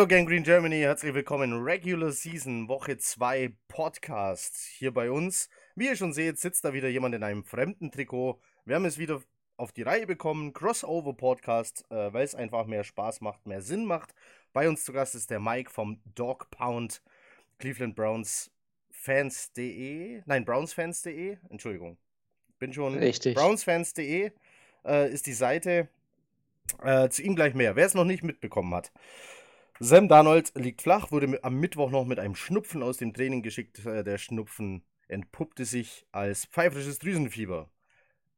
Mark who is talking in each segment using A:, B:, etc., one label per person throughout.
A: Hallo Gang Green Germany, herzlich willkommen. Regular Season, Woche 2 Podcast hier bei uns. Wie ihr schon seht, sitzt da wieder jemand in einem fremden Trikot. Wir haben es wieder auf die Reihe bekommen. Crossover Podcast, äh, weil es einfach mehr Spaß macht, mehr Sinn macht. Bei uns zu Gast ist der Mike vom Dog Pound Cleveland Browns Fans.de. Nein, Brownsfans.de. Entschuldigung. Bin schon.
B: Richtig.
A: Brownsfans.de äh, ist die Seite. Äh, zu ihm gleich mehr. Wer es noch nicht mitbekommen hat. Sam Darnold liegt flach, wurde am Mittwoch noch mit einem Schnupfen aus dem Training geschickt. Äh, der Schnupfen entpuppte sich als pfeifrisches Drüsenfieber.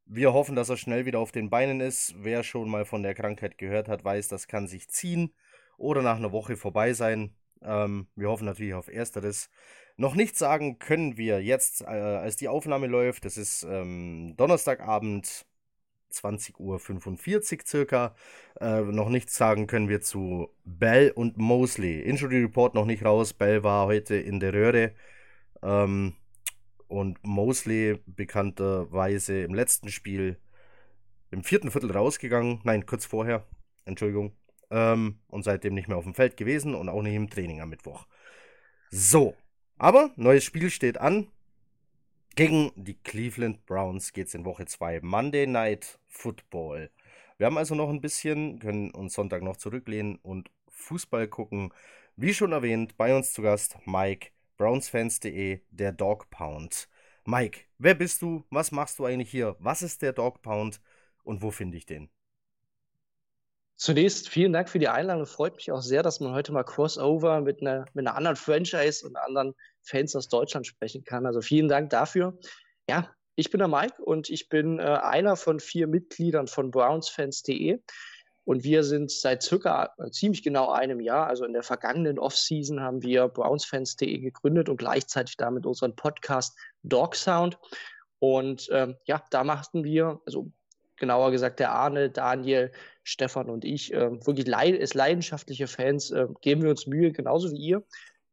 A: Wir hoffen, dass er schnell wieder auf den Beinen ist. Wer schon mal von der Krankheit gehört hat, weiß, das kann sich ziehen oder nach einer Woche vorbei sein. Ähm, wir hoffen natürlich auf Ersteres. Noch nichts sagen können wir jetzt, äh, als die Aufnahme läuft. Es ist ähm, Donnerstagabend, 20.45 Uhr circa. Äh, noch nichts sagen können wir zu Bell und Mosley. Injury Report noch nicht raus. Bell war heute in der Röhre. Ähm, und Mosley bekannterweise im letzten Spiel im vierten Viertel rausgegangen. Nein, kurz vorher. Entschuldigung. Ähm, und seitdem nicht mehr auf dem Feld gewesen und auch nicht im Training am Mittwoch. So. Aber neues Spiel steht an. Gegen die Cleveland Browns geht es in Woche 2 Monday Night Football. Wir haben also noch ein bisschen, können uns Sonntag noch zurücklehnen und Fußball gucken. Wie schon erwähnt, bei uns zu Gast Mike, brownsfans.de, der Dog Pound. Mike, wer bist du? Was machst du eigentlich hier? Was ist der Dog Pound und wo finde ich den?
B: Zunächst vielen Dank für die Einladung. Freut mich auch sehr, dass man heute mal Crossover mit einer, mit einer anderen Franchise und anderen Fans aus Deutschland sprechen kann. Also vielen Dank dafür. Ja, ich bin der Mike und ich bin äh, einer von vier Mitgliedern von brownsfans.de. Und wir sind seit circa äh, ziemlich genau einem Jahr, also in der vergangenen Offseason, haben wir brownsfans.de gegründet und gleichzeitig damit unseren Podcast Dog Sound. Und ähm, ja, da machten wir, also genauer gesagt der Arne, Daniel, Stefan und ich, äh, wirklich leid als leidenschaftliche Fans, äh, geben wir uns Mühe, genauso wie ihr,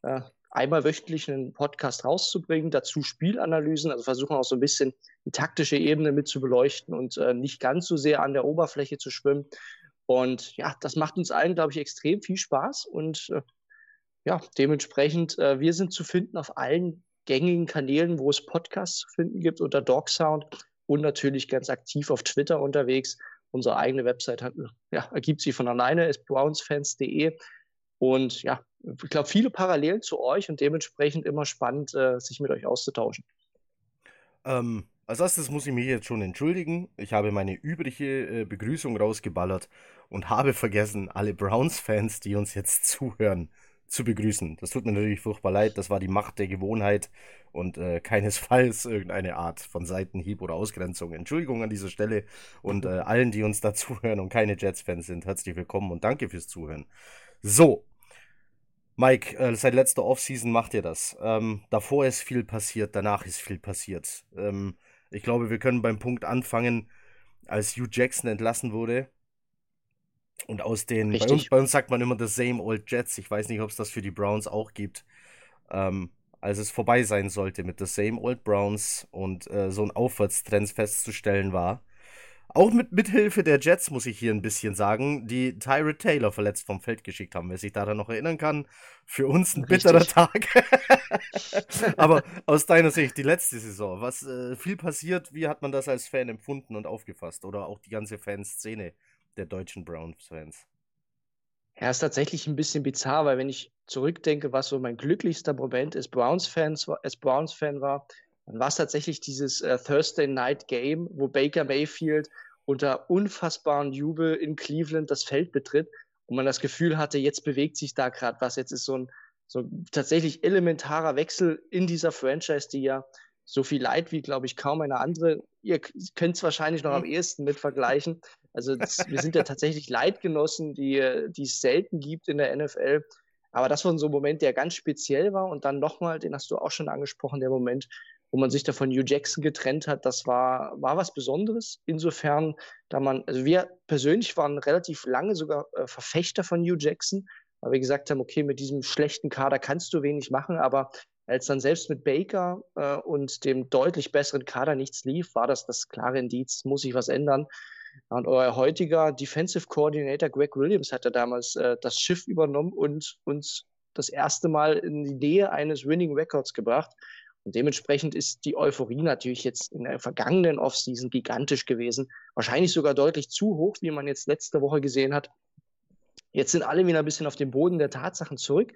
B: äh, einmal wöchentlich einen Podcast rauszubringen, dazu Spielanalysen, also versuchen auch so ein bisschen die taktische Ebene mit zu beleuchten und äh, nicht ganz so sehr an der Oberfläche zu schwimmen. Und ja, das macht uns allen, glaube ich, extrem viel Spaß und äh, ja, dementsprechend, äh, wir sind zu finden auf allen gängigen Kanälen, wo es Podcasts zu finden gibt, unter Dog Sound und natürlich ganz aktiv auf Twitter unterwegs. Unsere eigene Website hat, ja, ergibt sich von alleine, ist brownsfans.de. Und ja, ich glaube, viele Parallelen zu euch und dementsprechend immer spannend, äh, sich mit euch auszutauschen.
A: Ähm, als erstes muss ich mich jetzt schon entschuldigen. Ich habe meine übrige äh, Begrüßung rausgeballert und habe vergessen, alle Browns-Fans, die uns jetzt zuhören, zu begrüßen. Das tut mir natürlich furchtbar leid. Das war die Macht der Gewohnheit und äh, keinesfalls irgendeine Art von Seitenhieb oder Ausgrenzung. Entschuldigung an dieser Stelle und äh, allen, die uns da zuhören und keine Jets-Fans sind, herzlich willkommen und danke fürs Zuhören. So, Mike, äh, seit letzter Offseason macht ihr das. Ähm, davor ist viel passiert, danach ist viel passiert. Ähm, ich glaube, wir können beim Punkt anfangen, als Hugh Jackson entlassen wurde und aus den, bei uns, bei uns, sagt man immer the same old Jets. Ich weiß nicht, ob es das für die Browns auch gibt. Ähm, als es vorbei sein sollte mit the same old Browns und äh, so ein Aufwärtstrend festzustellen war. Auch mit Mithilfe der Jets, muss ich hier ein bisschen sagen, die Tyrod Taylor verletzt vom Feld geschickt haben. Wer sich daran noch erinnern kann, für uns ein Richtig. bitterer Tag. Aber aus deiner Sicht, die letzte Saison, was äh, viel passiert, wie hat man das als Fan empfunden und aufgefasst? Oder auch die ganze Fanszene? Der deutschen Browns-Fans.
B: Ja, ist tatsächlich ein bisschen bizarr, weil wenn ich zurückdenke, was so mein glücklichster Moment als Browns-Fan Browns war, dann war es tatsächlich dieses äh, Thursday Night Game, wo Baker Mayfield unter unfassbaren Jubel in Cleveland das Feld betritt und man das Gefühl hatte, jetzt bewegt sich da gerade was. Jetzt ist so ein, so ein tatsächlich elementarer Wechsel in dieser Franchise, die ja so viel Leid wie, glaube ich, kaum eine andere. Ihr könnt es wahrscheinlich noch am mhm. ehesten mit vergleichen. Also das, wir sind ja tatsächlich Leidgenossen, die, die es selten gibt in der NFL. Aber das war so ein Moment, der ganz speziell war. Und dann nochmal, den hast du auch schon angesprochen, der Moment, wo man sich da von Hugh Jackson getrennt hat, das war, war was Besonderes. Insofern, da man, also wir persönlich waren relativ lange sogar äh, Verfechter von Hugh Jackson, weil wir gesagt haben, okay, mit diesem schlechten Kader kannst du wenig machen, aber als dann selbst mit Baker äh, und dem deutlich besseren Kader nichts lief, war das das klare Indiz, muss sich was ändern. Und euer heutiger Defensive Coordinator Greg Williams hat ja damals äh, das Schiff übernommen und uns das erste Mal in die Nähe eines Winning Records gebracht. Und dementsprechend ist die Euphorie natürlich jetzt in der vergangenen Offseason gigantisch gewesen. Wahrscheinlich sogar deutlich zu hoch, wie man jetzt letzte Woche gesehen hat. Jetzt sind alle wieder ein bisschen auf dem Boden der Tatsachen zurück.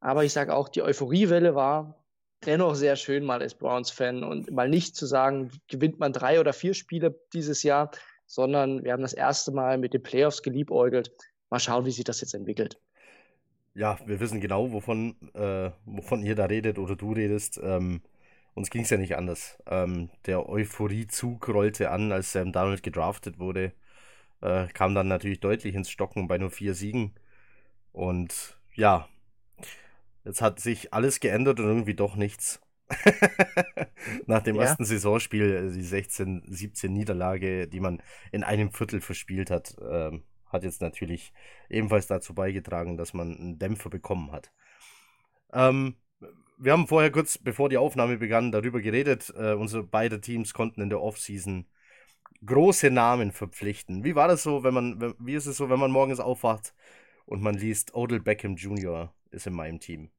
B: Aber ich sage auch, die Euphoriewelle war dennoch sehr schön mal als Browns-Fan und mal nicht zu sagen, gewinnt man drei oder vier Spiele dieses Jahr, sondern wir haben das erste Mal mit den Playoffs geliebäugelt. Mal schauen, wie sich das jetzt entwickelt.
A: Ja, wir wissen genau, wovon, äh, wovon ihr da redet oder du redest. Ähm, uns ging es ja nicht anders. Ähm, der Euphoriezug rollte an, als Sam Donald gedraftet wurde. Äh, kam dann natürlich deutlich ins Stocken bei nur vier Siegen. Und ja, Jetzt hat sich alles geändert und irgendwie doch nichts. Nach dem ja. ersten Saisonspiel, äh, die 16, 17 Niederlage, die man in einem Viertel verspielt hat, äh, hat jetzt natürlich ebenfalls dazu beigetragen, dass man einen Dämpfer bekommen hat. Ähm, wir haben vorher kurz, bevor die Aufnahme begann, darüber geredet. Äh, unsere beide Teams konnten in der Offseason große Namen verpflichten. Wie war das so, wenn man, wie ist es so, wenn man morgens aufwacht und man liest Odell Beckham Jr ist in meinem Team.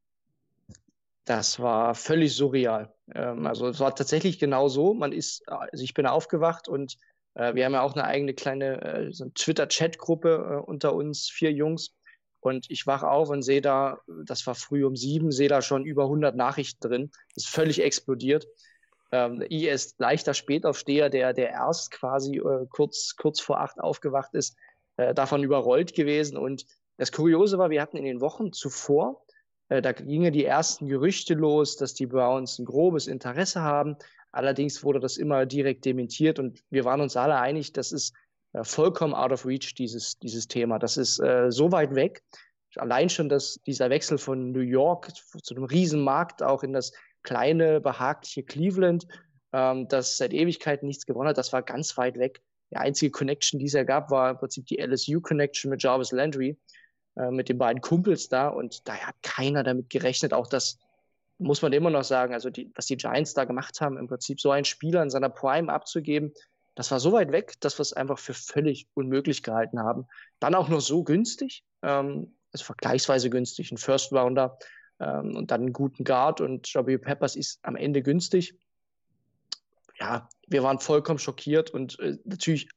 B: Das war völlig surreal. Ähm, also es war tatsächlich genau so. Man ist, also ich bin aufgewacht und äh, wir haben ja auch eine eigene kleine äh, so Twitter-Chat-Gruppe äh, unter uns, vier Jungs. Und ich wache auf und sehe da, das war früh um sieben, sehe da schon über 100 Nachrichten drin. Das ist völlig explodiert. Ähm, I ist leichter Spätaufsteher, der, der erst quasi äh, kurz, kurz vor acht aufgewacht ist, äh, davon überrollt gewesen. Und das Kuriose war, wir hatten in den Wochen zuvor, äh, da gingen die ersten Gerüchte los, dass die Browns ein grobes Interesse haben. Allerdings wurde das immer direkt dementiert und wir waren uns alle einig, das ist äh, vollkommen out of reach, dieses, dieses Thema. Das ist äh, so weit weg. Allein schon dass dieser Wechsel von New York zu einem Riesenmarkt auch in das kleine, behagliche Cleveland, ähm, das seit Ewigkeiten nichts gewonnen hat, das war ganz weit weg. Die einzige Connection, die es ja gab, war im Prinzip die LSU-Connection mit Jarvis Landry. Äh, mit den beiden Kumpels da und da hat keiner damit gerechnet. Auch das muss man immer noch sagen, also die, was die Giants da gemacht haben, im Prinzip so einen Spieler in seiner Prime abzugeben, das war so weit weg, dass wir es einfach für völlig unmöglich gehalten haben. Dann auch noch so günstig, ähm, also vergleichsweise günstig, ein First Rounder ähm, und dann einen guten Guard und W. Peppers ist am Ende günstig. Ja, wir waren vollkommen schockiert und äh, natürlich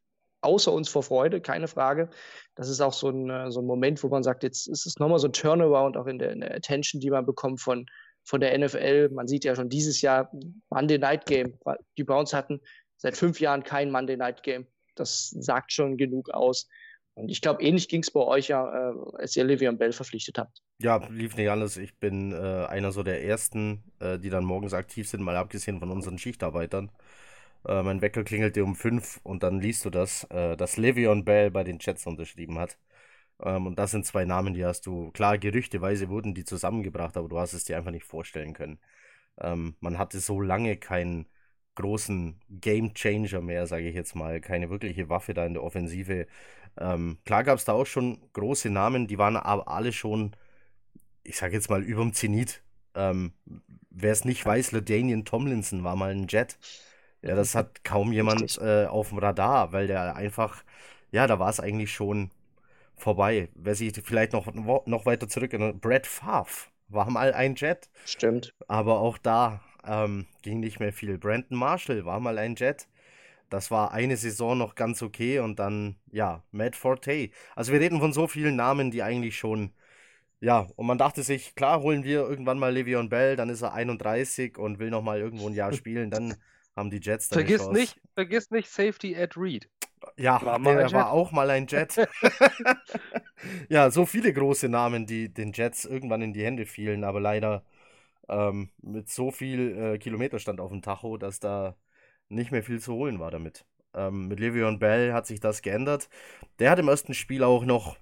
B: außer uns vor Freude, keine Frage. Das ist auch so ein, äh, so ein Moment, wo man sagt, jetzt ist es nochmal so ein Turnaround auch in der, in der Attention, die man bekommt von, von der NFL. Man sieht ja schon dieses Jahr Monday Night Game. Die Browns hatten seit fünf Jahren kein Monday Night Game. Das sagt schon genug aus. Und ich glaube, ähnlich ging es bei euch ja, äh, als ihr Livian Bell verpflichtet habt.
A: Ja, lief nicht alles. Ich bin äh, einer so der ersten, äh, die dann morgens aktiv sind, mal abgesehen von unseren Schichtarbeitern. Äh, mein Wecker klingelte um 5 und dann liest du das, äh, dass Le'Veon Bell bei den Jets unterschrieben hat. Ähm, und das sind zwei Namen, die hast du, klar, gerüchteweise wurden die zusammengebracht, aber du hast es dir einfach nicht vorstellen können. Ähm, man hatte so lange keinen großen Game Changer mehr, sage ich jetzt mal, keine wirkliche Waffe da in der Offensive. Ähm, klar gab es da auch schon große Namen, die waren aber alle schon, ich sage jetzt mal, überm Zenit. Ähm, Wer es nicht weiß, LaDainian Tomlinson war mal ein Jet. Ja, das hat kaum jemand äh, auf dem Radar, weil der einfach, ja, da war es eigentlich schon vorbei. Wer sich vielleicht noch, noch weiter zurück erinnert, Brad Favre war mal ein Jet.
B: Stimmt.
A: Aber auch da ähm, ging nicht mehr viel. Brandon Marshall war mal ein Jet. Das war eine Saison noch ganz okay und dann, ja, Matt Forte. Also wir reden von so vielen Namen, die eigentlich schon, ja, und man dachte sich, klar, holen wir irgendwann mal Le'Veon Bell, dann ist er 31 und will noch mal irgendwo ein Jahr spielen, dann haben die Jets
C: dann vergiss nicht, vergiss nicht Safety Ed Reed.
A: Ja, war der war auch mal ein Jet. ja, so viele große Namen, die den Jets irgendwann in die Hände fielen, aber leider Ähm, mit so viel äh, Kilometerstand auf dem Tacho, dass da nicht mehr viel zu holen war damit. Ähm, mit Le'Veon Bell hat sich das geändert. Der hat im ersten Spiel auch noch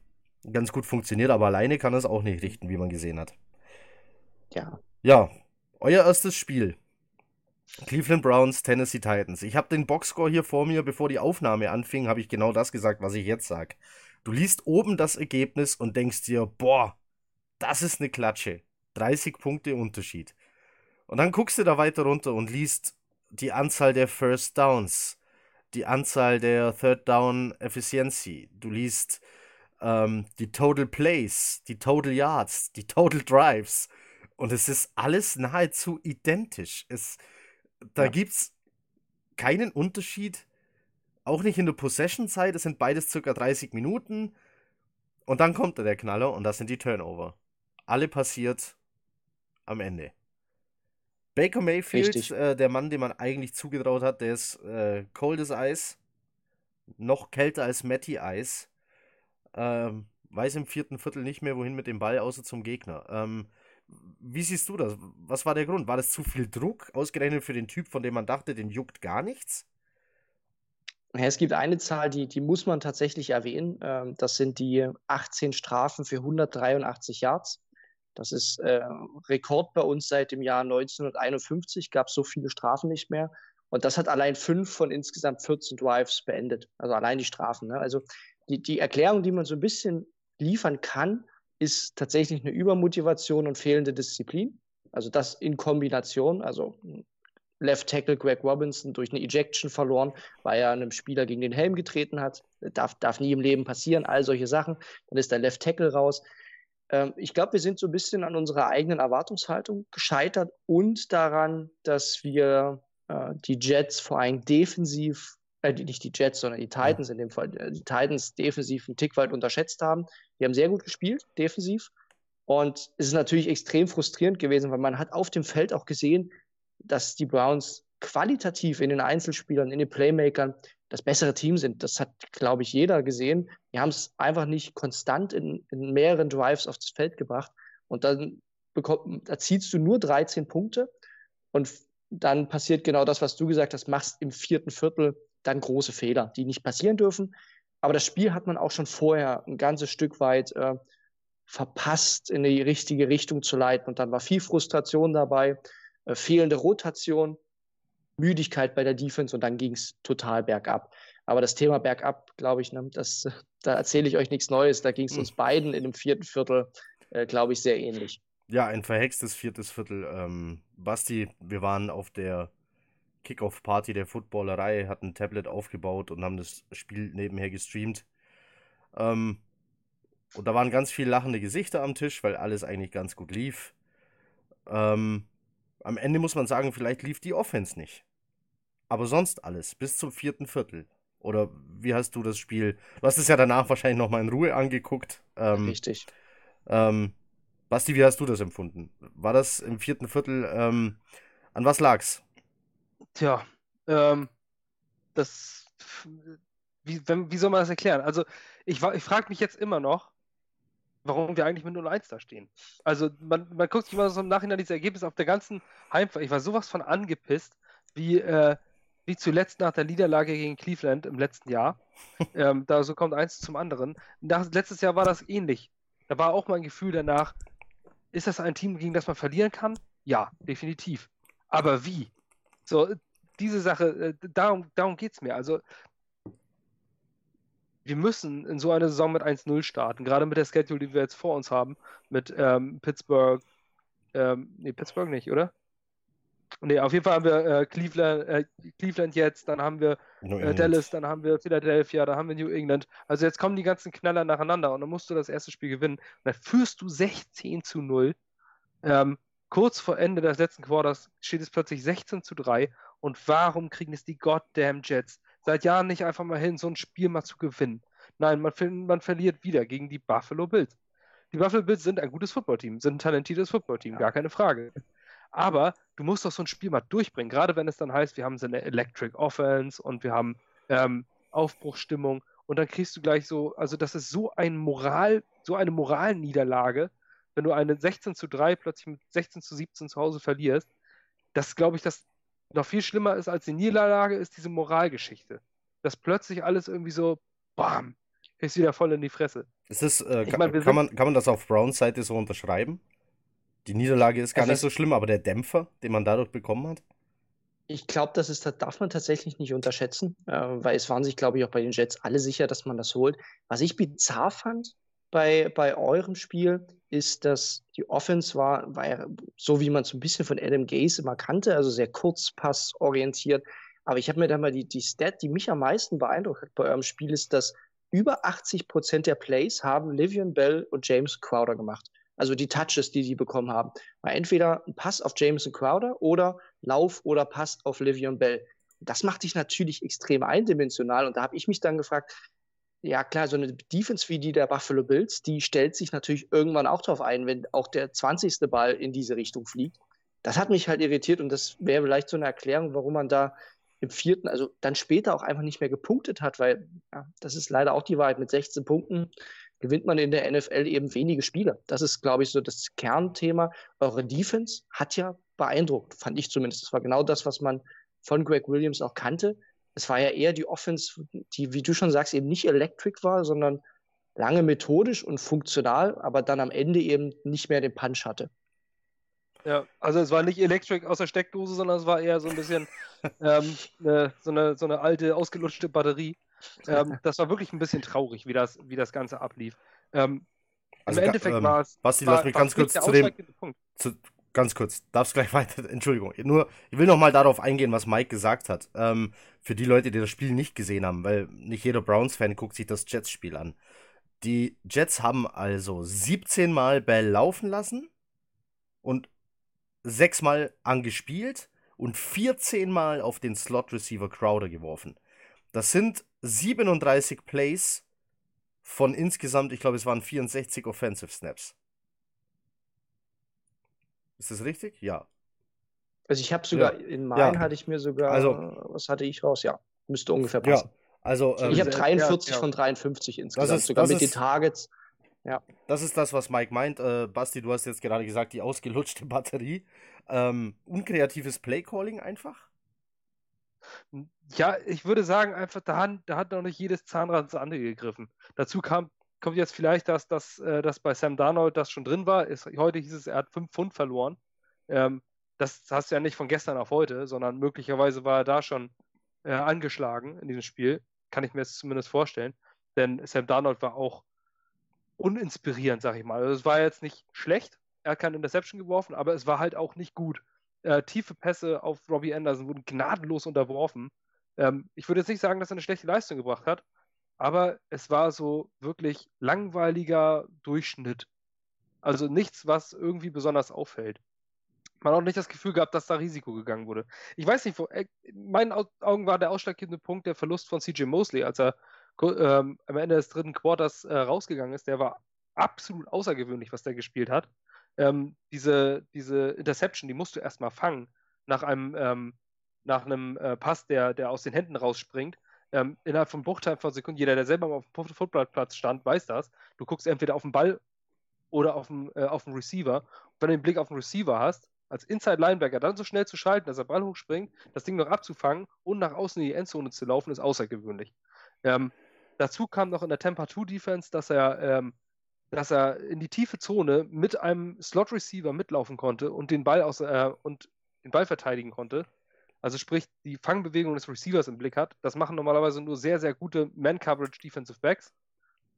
A: ganz gut funktioniert, aber alleine kann er es auch nicht richten, wie man gesehen hat.
B: Ja.
A: Ja, euer erstes Spiel. Cleveland Browns, Tennessee Titans. Ich habe den Boxscore hier vor mir, bevor die Aufnahme anfing, habe ich genau das gesagt, was ich jetzt sage. Du liest oben das Ergebnis und denkst dir, boah, das ist eine Klatsche. 30 Punkte Unterschied. Und dann guckst du da weiter runter und liest die Anzahl der First Downs, die Anzahl der Third Down Efficiency. Du liest ähm, die Total Plays, die Total Yards, die Total Drives. Und es ist alles nahezu identisch. Es, da ja. es keinen Unterschied. Auch nicht in der Possession-Zeit. Es sind beides circa 30 Minuten. Und dann kommt der Knaller und das sind die Turnover. Alle passiert am Ende. Baker Mayfield, äh, der Mann, dem man eigentlich zugetraut hat, der ist äh, cold as Eis. Noch kälter als Matty Eis. Ähm, weiß im vierten Viertel nicht mehr, wohin mit dem Ball, außer zum Gegner. Ähm, wie siehst du das? Was war der Grund? War das zu viel Druck, ausgerechnet für den Typ, von dem man dachte, den juckt gar nichts?
B: Es gibt eine Zahl, die, die muss man tatsächlich erwähnen. Ähm, das sind die 18 Strafen für 183 Yards. Das ist äh, Rekord bei uns seit dem Jahr 1951. Gab es so viele Strafen nicht mehr. Und das hat allein fünf von insgesamt 14 Drives beendet. Also allein die Strafen. Ne? Also die, die Erklärung, die man so ein bisschen liefern kann, ist tatsächlich eine Übermotivation und fehlende Disziplin. Also das in Kombination, also Left Tackle Greg Robinson durch eine Ejection verloren, weil er einem Spieler gegen den Helm getreten hat. Darf, darf nie im Leben passieren, all solche Sachen. Dann ist der Left Tackle raus. Ähm, ich glaube, wir sind so ein bisschen an unserer eigenen Erwartungshaltung gescheitert und daran, dass wir äh, die Jets vor allem defensiv äh, nicht die Jets, sondern die Titans in dem Fall, äh, die Titans defensiv einen Tick weit unterschätzt haben. Die haben sehr gut gespielt, defensiv. Und es ist natürlich extrem frustrierend gewesen, weil man hat auf dem Feld auch gesehen, dass die Browns qualitativ in den Einzelspielern, in den Playmakern das bessere Team sind. Das hat, glaube ich, jeder gesehen. Die haben es einfach nicht konstant in, in, mehreren Drives aufs Feld gebracht. Und dann bekommt, erzielst du nur 13 Punkte und dann passiert genau das, was du gesagt hast, machst im vierten Viertel dann große Fehler, die nicht passieren dürfen. Aber das Spiel hat man auch schon vorher ein ganzes Stück weit äh, verpasst, in die richtige Richtung zu leiten. Und dann war viel Frustration dabei, äh, fehlende Rotation, Müdigkeit bei der Defense und dann ging es total bergab. Aber das Thema bergab, glaube ich, ne, das, da erzähle ich euch nichts Neues. Da ging es hm. uns beiden in dem vierten Viertel, äh, glaube ich, sehr ähnlich.
A: Ja, ein verhextes viertes Viertel. Ähm, Basti, wir waren auf der Kickoff-Party der Footballerei, hatten ein Tablet aufgebaut und haben das Spiel nebenher gestreamt. Ähm, und da waren ganz viele lachende Gesichter am Tisch, weil alles eigentlich ganz gut lief. Ähm, am Ende muss man sagen, vielleicht lief die Offense nicht. Aber sonst alles, bis zum vierten Viertel. Oder wie hast du das Spiel? Du hast es ja danach wahrscheinlich nochmal in Ruhe angeguckt.
B: Ähm, Richtig.
A: Ähm, Basti, wie hast du das empfunden? War das im vierten Viertel, ähm, an was lag's?
C: Tja, ähm, das, wie, wie soll man das erklären? Also, ich, ich frage mich jetzt immer noch, warum wir eigentlich mit 0-1 da stehen. Also, man, man guckt sich immer so im Nachhinein dieses Ergebnis auf der ganzen Heimfahrt. Ich war sowas von angepisst, wie, äh, wie zuletzt nach der Niederlage gegen Cleveland im letzten Jahr. ähm, da so kommt eins zum anderen. Nach, letztes Jahr war das ähnlich. Da war auch mein Gefühl danach, ist das ein Team, gegen das man verlieren kann? Ja, definitiv. Aber wie? So, diese Sache, äh, darum, darum geht es mir. Also, wir müssen in so einer Saison mit 1-0 starten, gerade mit der Schedule, die wir jetzt vor uns haben, mit ähm, Pittsburgh, ähm, nee, Pittsburgh nicht, oder? Nee, auf jeden Fall haben wir äh, Cleveland, äh, Cleveland jetzt, dann haben wir äh, Dallas, dann haben wir Philadelphia, dann haben wir New England. Also jetzt kommen die ganzen Knaller nacheinander und dann musst du das erste Spiel gewinnen. Und dann führst du 16 zu 0. Ähm, kurz vor Ende des letzten Quarters steht es plötzlich 16 zu 3. Und warum kriegen es die goddamn Jets seit Jahren nicht einfach mal hin, so ein Spiel mal zu gewinnen? Nein, man, man verliert wieder gegen die Buffalo Bills. Die Buffalo Bills sind ein gutes Footballteam, sind ein talentiertes Footballteam, gar keine Frage. Aber du musst doch so ein Spiel mal durchbringen, gerade wenn es dann heißt, wir haben so eine Electric Offense und wir haben ähm, Aufbruchstimmung und dann kriegst du gleich so, also das ist so ein Moral, so eine Moralniederlage, wenn du eine 16 zu 3 plötzlich mit 16 zu 17 zu Hause verlierst, das glaube ich, das noch viel schlimmer ist als die Niederlage, ist diese Moralgeschichte. Dass plötzlich alles irgendwie so, bam, ist wieder voll in die Fresse.
A: Ist das, äh, kann, mein, kann, man, kann man das auf Browns Seite so unterschreiben? Die Niederlage ist gar also nicht so schlimm, aber der Dämpfer, den man dadurch bekommen hat?
B: Ich glaube, das ist, das darf man tatsächlich nicht unterschätzen, äh, weil es waren sich, glaube ich, auch bei den Jets alle sicher, dass man das holt. Was ich bizarr fand bei, bei eurem Spiel, ist, dass die Offense war, war ja so, wie man es ein bisschen von Adam Gaze immer kannte, also sehr kurzpassorientiert. Aber ich habe mir da mal die, die Stat, die mich am meisten beeindruckt hat bei eurem Spiel, ist, dass über 80 Prozent der Plays haben Livian Bell und James Crowder gemacht. Also die Touches, die die bekommen haben. War entweder ein Pass auf Jameson Crowder oder Lauf oder Pass auf Livian Bell. Das macht dich natürlich extrem eindimensional. Und da habe ich mich dann gefragt, ja klar, so eine Defense wie die der Buffalo Bills, die stellt sich natürlich irgendwann auch darauf ein, wenn auch der 20. Ball in diese Richtung fliegt. Das hat mich halt irritiert und das wäre vielleicht so eine Erklärung, warum man da im vierten, also dann später auch einfach nicht mehr gepunktet hat, weil ja, das ist leider auch die Wahrheit. Mit 16 Punkten gewinnt man in der NFL eben wenige Spiele. Das ist, glaube ich, so das Kernthema. Eure Defense hat ja beeindruckt, fand ich zumindest. Das war genau das, was man von Greg Williams auch kannte es war ja eher die Offense, die, wie du schon sagst, eben nicht electric war, sondern lange methodisch und funktional, aber dann am Ende eben nicht mehr den Punch hatte.
C: Ja, also es war nicht Electric aus der Steckdose, sondern es war eher so ein bisschen ähm, ne, so, eine, so eine alte, ausgelutschte Batterie. Ähm, das war wirklich ein bisschen traurig, wie das, wie das Ganze ablief. Ähm,
A: also, Im Endeffekt ähm, war es. Basti, lass mich ganz kurz zu dem, zu, ganz kurz, darfst gleich weiter, Entschuldigung. Nur, ich will noch mal darauf eingehen, was Mike gesagt hat. Ähm, für die Leute, die das Spiel nicht gesehen haben, weil nicht jeder Browns-Fan guckt sich das Jets-Spiel an. Die Jets haben also 17 Mal Bell laufen lassen und 6 Mal angespielt und 14 Mal auf den Slot-Receiver Crowder geworfen. Das sind 37 Plays von insgesamt, ich glaube, es waren 64 Offensive Snaps. Ist das richtig? Ja.
B: Also ich habe sogar, ja. in meinen ja. hatte ich mir sogar, also, was hatte ich raus? Ja, müsste ungefähr passen. Ja,
A: also,
B: ähm, ich habe 43 ja, von 53 insgesamt, ist, sogar mit ist, den Targets. Ja.
A: Das ist das, was Mike meint. Äh, Basti, du hast jetzt gerade gesagt, die ausgelutschte Batterie. Ähm, unkreatives Playcalling einfach?
C: Ja, ich würde sagen, einfach, da hat, da hat noch nicht jedes Zahnrad ins andere gegriffen. Dazu kam kommt jetzt vielleicht, dass, dass, äh, dass bei Sam Darnold das schon drin war. Ist, heute hieß es, er hat 5 Pfund verloren. Ähm, das hast du ja nicht von gestern auf heute, sondern möglicherweise war er da schon äh, angeschlagen in diesem Spiel. Kann ich mir jetzt zumindest vorstellen. Denn Sam Darnold war auch uninspirierend, sag ich mal. Also es war jetzt nicht schlecht. Er hat keine Interception geworfen, aber es war halt auch nicht gut. Äh, tiefe Pässe auf Robbie Anderson wurden gnadenlos unterworfen. Ähm, ich würde jetzt nicht sagen, dass er eine schlechte Leistung gebracht hat, aber es war so wirklich langweiliger Durchschnitt. Also nichts, was irgendwie besonders auffällt. Man hat auch nicht das Gefühl gehabt, dass da Risiko gegangen wurde. Ich weiß nicht, äh, in meinen Augen war der ausschlaggebende Punkt der Verlust von CJ Mosley, als er ähm, am Ende des dritten Quarters äh, rausgegangen ist. Der war absolut außergewöhnlich, was der gespielt hat. Ähm, diese, diese Interception, die musst du erstmal fangen nach einem, ähm, nach einem äh, Pass, der, der aus den Händen rausspringt ähm, innerhalb von Bruchteilen von Sekunden, jeder, der selber mal auf dem Footballplatz stand, weiß das. Du guckst entweder auf den Ball oder auf den, äh, auf den Receiver. Und wenn du den Blick auf den Receiver hast, als Inside Linebacker dann so schnell zu schalten, dass der Ball hochspringt, das Ding noch abzufangen und nach außen in die Endzone zu laufen, ist außergewöhnlich. Ähm, dazu kam noch in der Temper 2 Defense, dass er, ähm, dass er in die tiefe Zone mit einem Slot Receiver mitlaufen konnte und den Ball aus äh, und den Ball verteidigen konnte also sprich die Fangbewegung des Receivers im Blick hat. Das machen normalerweise nur sehr, sehr gute Man-Coverage Defensive Backs.